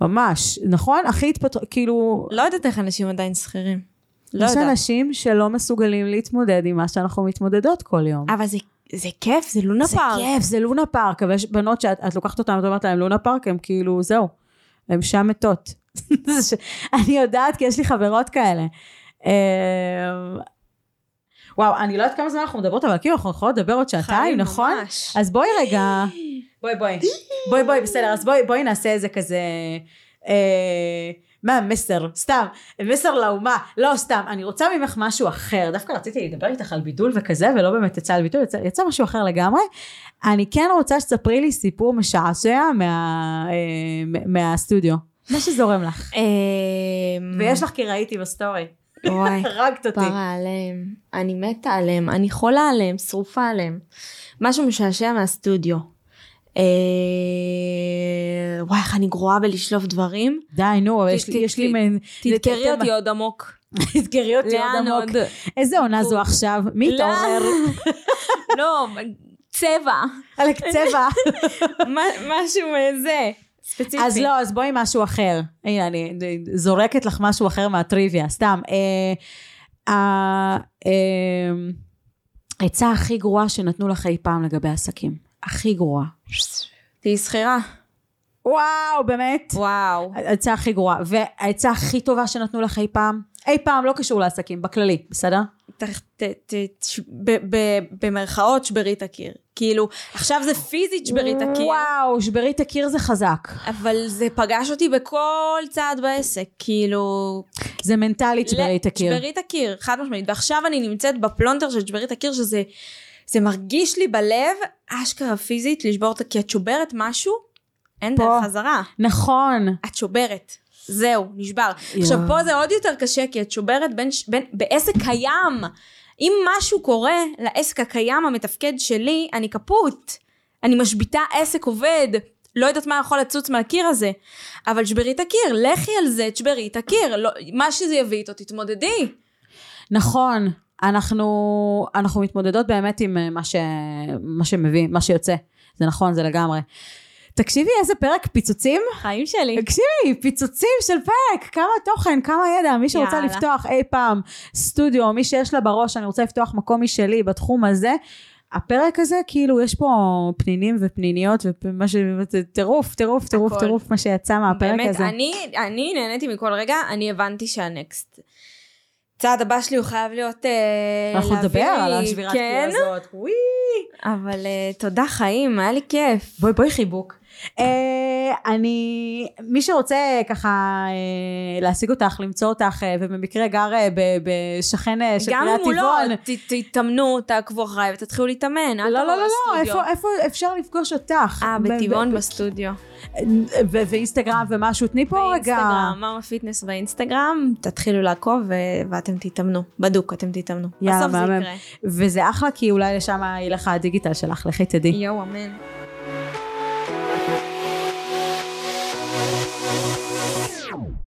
ממש, נכון? הכי התפתחות, כאילו, לא יודעת איך אנשים עדיין שכירים. לא יש יודעת. אנשים שלא מסוגלים להתמודד עם מה שאנחנו מתמודדות כל יום. אבל זה, זה כיף, זה לונה זה פארק. כיף, זה לונה פארק, אבל יש בנות שאת את לוקחת אותן, את אומרת להן לונה פארק, הן כאילו, זהו, הן שם מתות. זה אני יודעת, כי יש לי חברות כאלה. אמ, וואו, אני לא יודעת כמה זמן אנחנו מדברות, אבל כאילו אנחנו יכולות לדבר עוד שעתיים, נכון? ממש. אז בואי רגע, בואי בואי, בואי בואי, בסדר, אז בואי בואי נעשה איזה כזה, אה, מה מסר, סתם, מסר לאומה, לא סתם, אני רוצה ממך משהו אחר, דווקא רציתי לדבר איתך על בידול וכזה, ולא באמת יצא על בידול, יצא, יצא משהו אחר לגמרי. אני כן רוצה שתספרי לי סיפור משעשע מה, אה, מהסטודיו, מה שזורם לך. אמ, ויש לך כי ראיתי בסטורי, וואי. הרגת אותי. פרה עליהם, אני מתה עליהם, אני חולה עליהם, שרופה עליהם. משהו משעשע מהסטודיו. אה... וואי, איך אני גרועה בלשלוף דברים. די, נו, אבל יש ת- לי, ת- מעין... תדקרי אותי עוד עמוק. תזכרי אותי עוד עמוק. איזה עונה זו עכשיו? מי לא. התעורר? לא, צבע. עלק צבע. משהו מזה. ספציפי. אז לא, אז בואי משהו אחר. הנה, אני זורקת לך משהו אחר מהטריוויה, סתם. אה, ה- אה, העצה הכי גרועה שנתנו לך אי פעם לגבי עסקים. הכי גרועה. תהיי שכירה. וואו, באמת? וואו. העצה הכי גרועה. והעצה הכי טובה שנתנו לך אי פעם? אי פעם, לא קשור לעסקים, בכללי, בסדר? במרכאות שברי את הקיר. כאילו, עכשיו זה פיזית שברי את הקיר. וואו, שברי את הקיר זה חזק. אבל זה פגש אותי בכל צעד בעסק, כאילו... זה מנטלית שברי את הקיר. שברי את הקיר, חד משמעית. ועכשיו אני נמצאת בפלונטר של שברי את הקיר, שזה זה מרגיש לי בלב, אשכרה פיזית, לשבור את הקיר. כי את שוברת משהו, אין. דרך חזרה. נכון. את שוברת. זהו, נשבר. יואו. עכשיו פה זה עוד יותר קשה, כי את שוברת בין, בין, בעסק קיים. אם משהו קורה לעסק הקיים המתפקד שלי, אני קפוט. אני משביתה עסק עובד. לא יודעת מה יכול לצוץ מהקיר הזה. אבל שברי את הקיר, לכי על זה, תשברי את הקיר. לא, מה שזה יביא איתו, תתמודדי. נכון, אנחנו, אנחנו מתמודדות באמת עם אה, מה, ש, מה שמביא, מה שיוצא. זה נכון, זה לגמרי. תקשיבי איזה פרק פיצוצים. חיים שלי. תקשיבי, פיצוצים של פרק, כמה תוכן, כמה ידע, מי שרוצה יאללה. לפתוח אי פעם סטודיו, מי שיש לה בראש, אני רוצה לפתוח מקום משלי בתחום הזה. הפרק הזה, כאילו, יש פה פנינים ופניניות, ומה ש... טירוף, טירוף, טירוף. טירוף, מה שיצא מהפרק באמת, הזה. אני, אני נהניתי מכל רגע, אני הבנתי שהנקסט. צעד הבא שלי הוא חייב להיות אה, אנחנו נדבר על השבירת כן, הזאת. וואי. אבל אה, תודה חיים, היה לי כיף. בואי בואי חיבוק. אה, אני, מי שרוצה ככה להשיג אותך, למצוא אותך, ובמקרה גר בשכן של גם קריית אם הוא לא, טבעון. תתאמנו, תעקבו אחריי ותתחילו להתאמן, לא, לא, לא, לא. איפה, איפה אפשר לפגוש אותך? אה, בטבעון בסטודיו. ו- ואינסטגרם ומשהו, תני פה רגע. באינסטגרם, מאמא פיט באינסטגרם, תתחילו לעקוב ו- ואתם תתאמנו. בדוק, אתם תתאמנו. יאללה, בסוף זה. יקרה. וזה אחלה, כי אולי לשם ילך הדיגיטל שלך, לכי תדעי. יואו, אמן.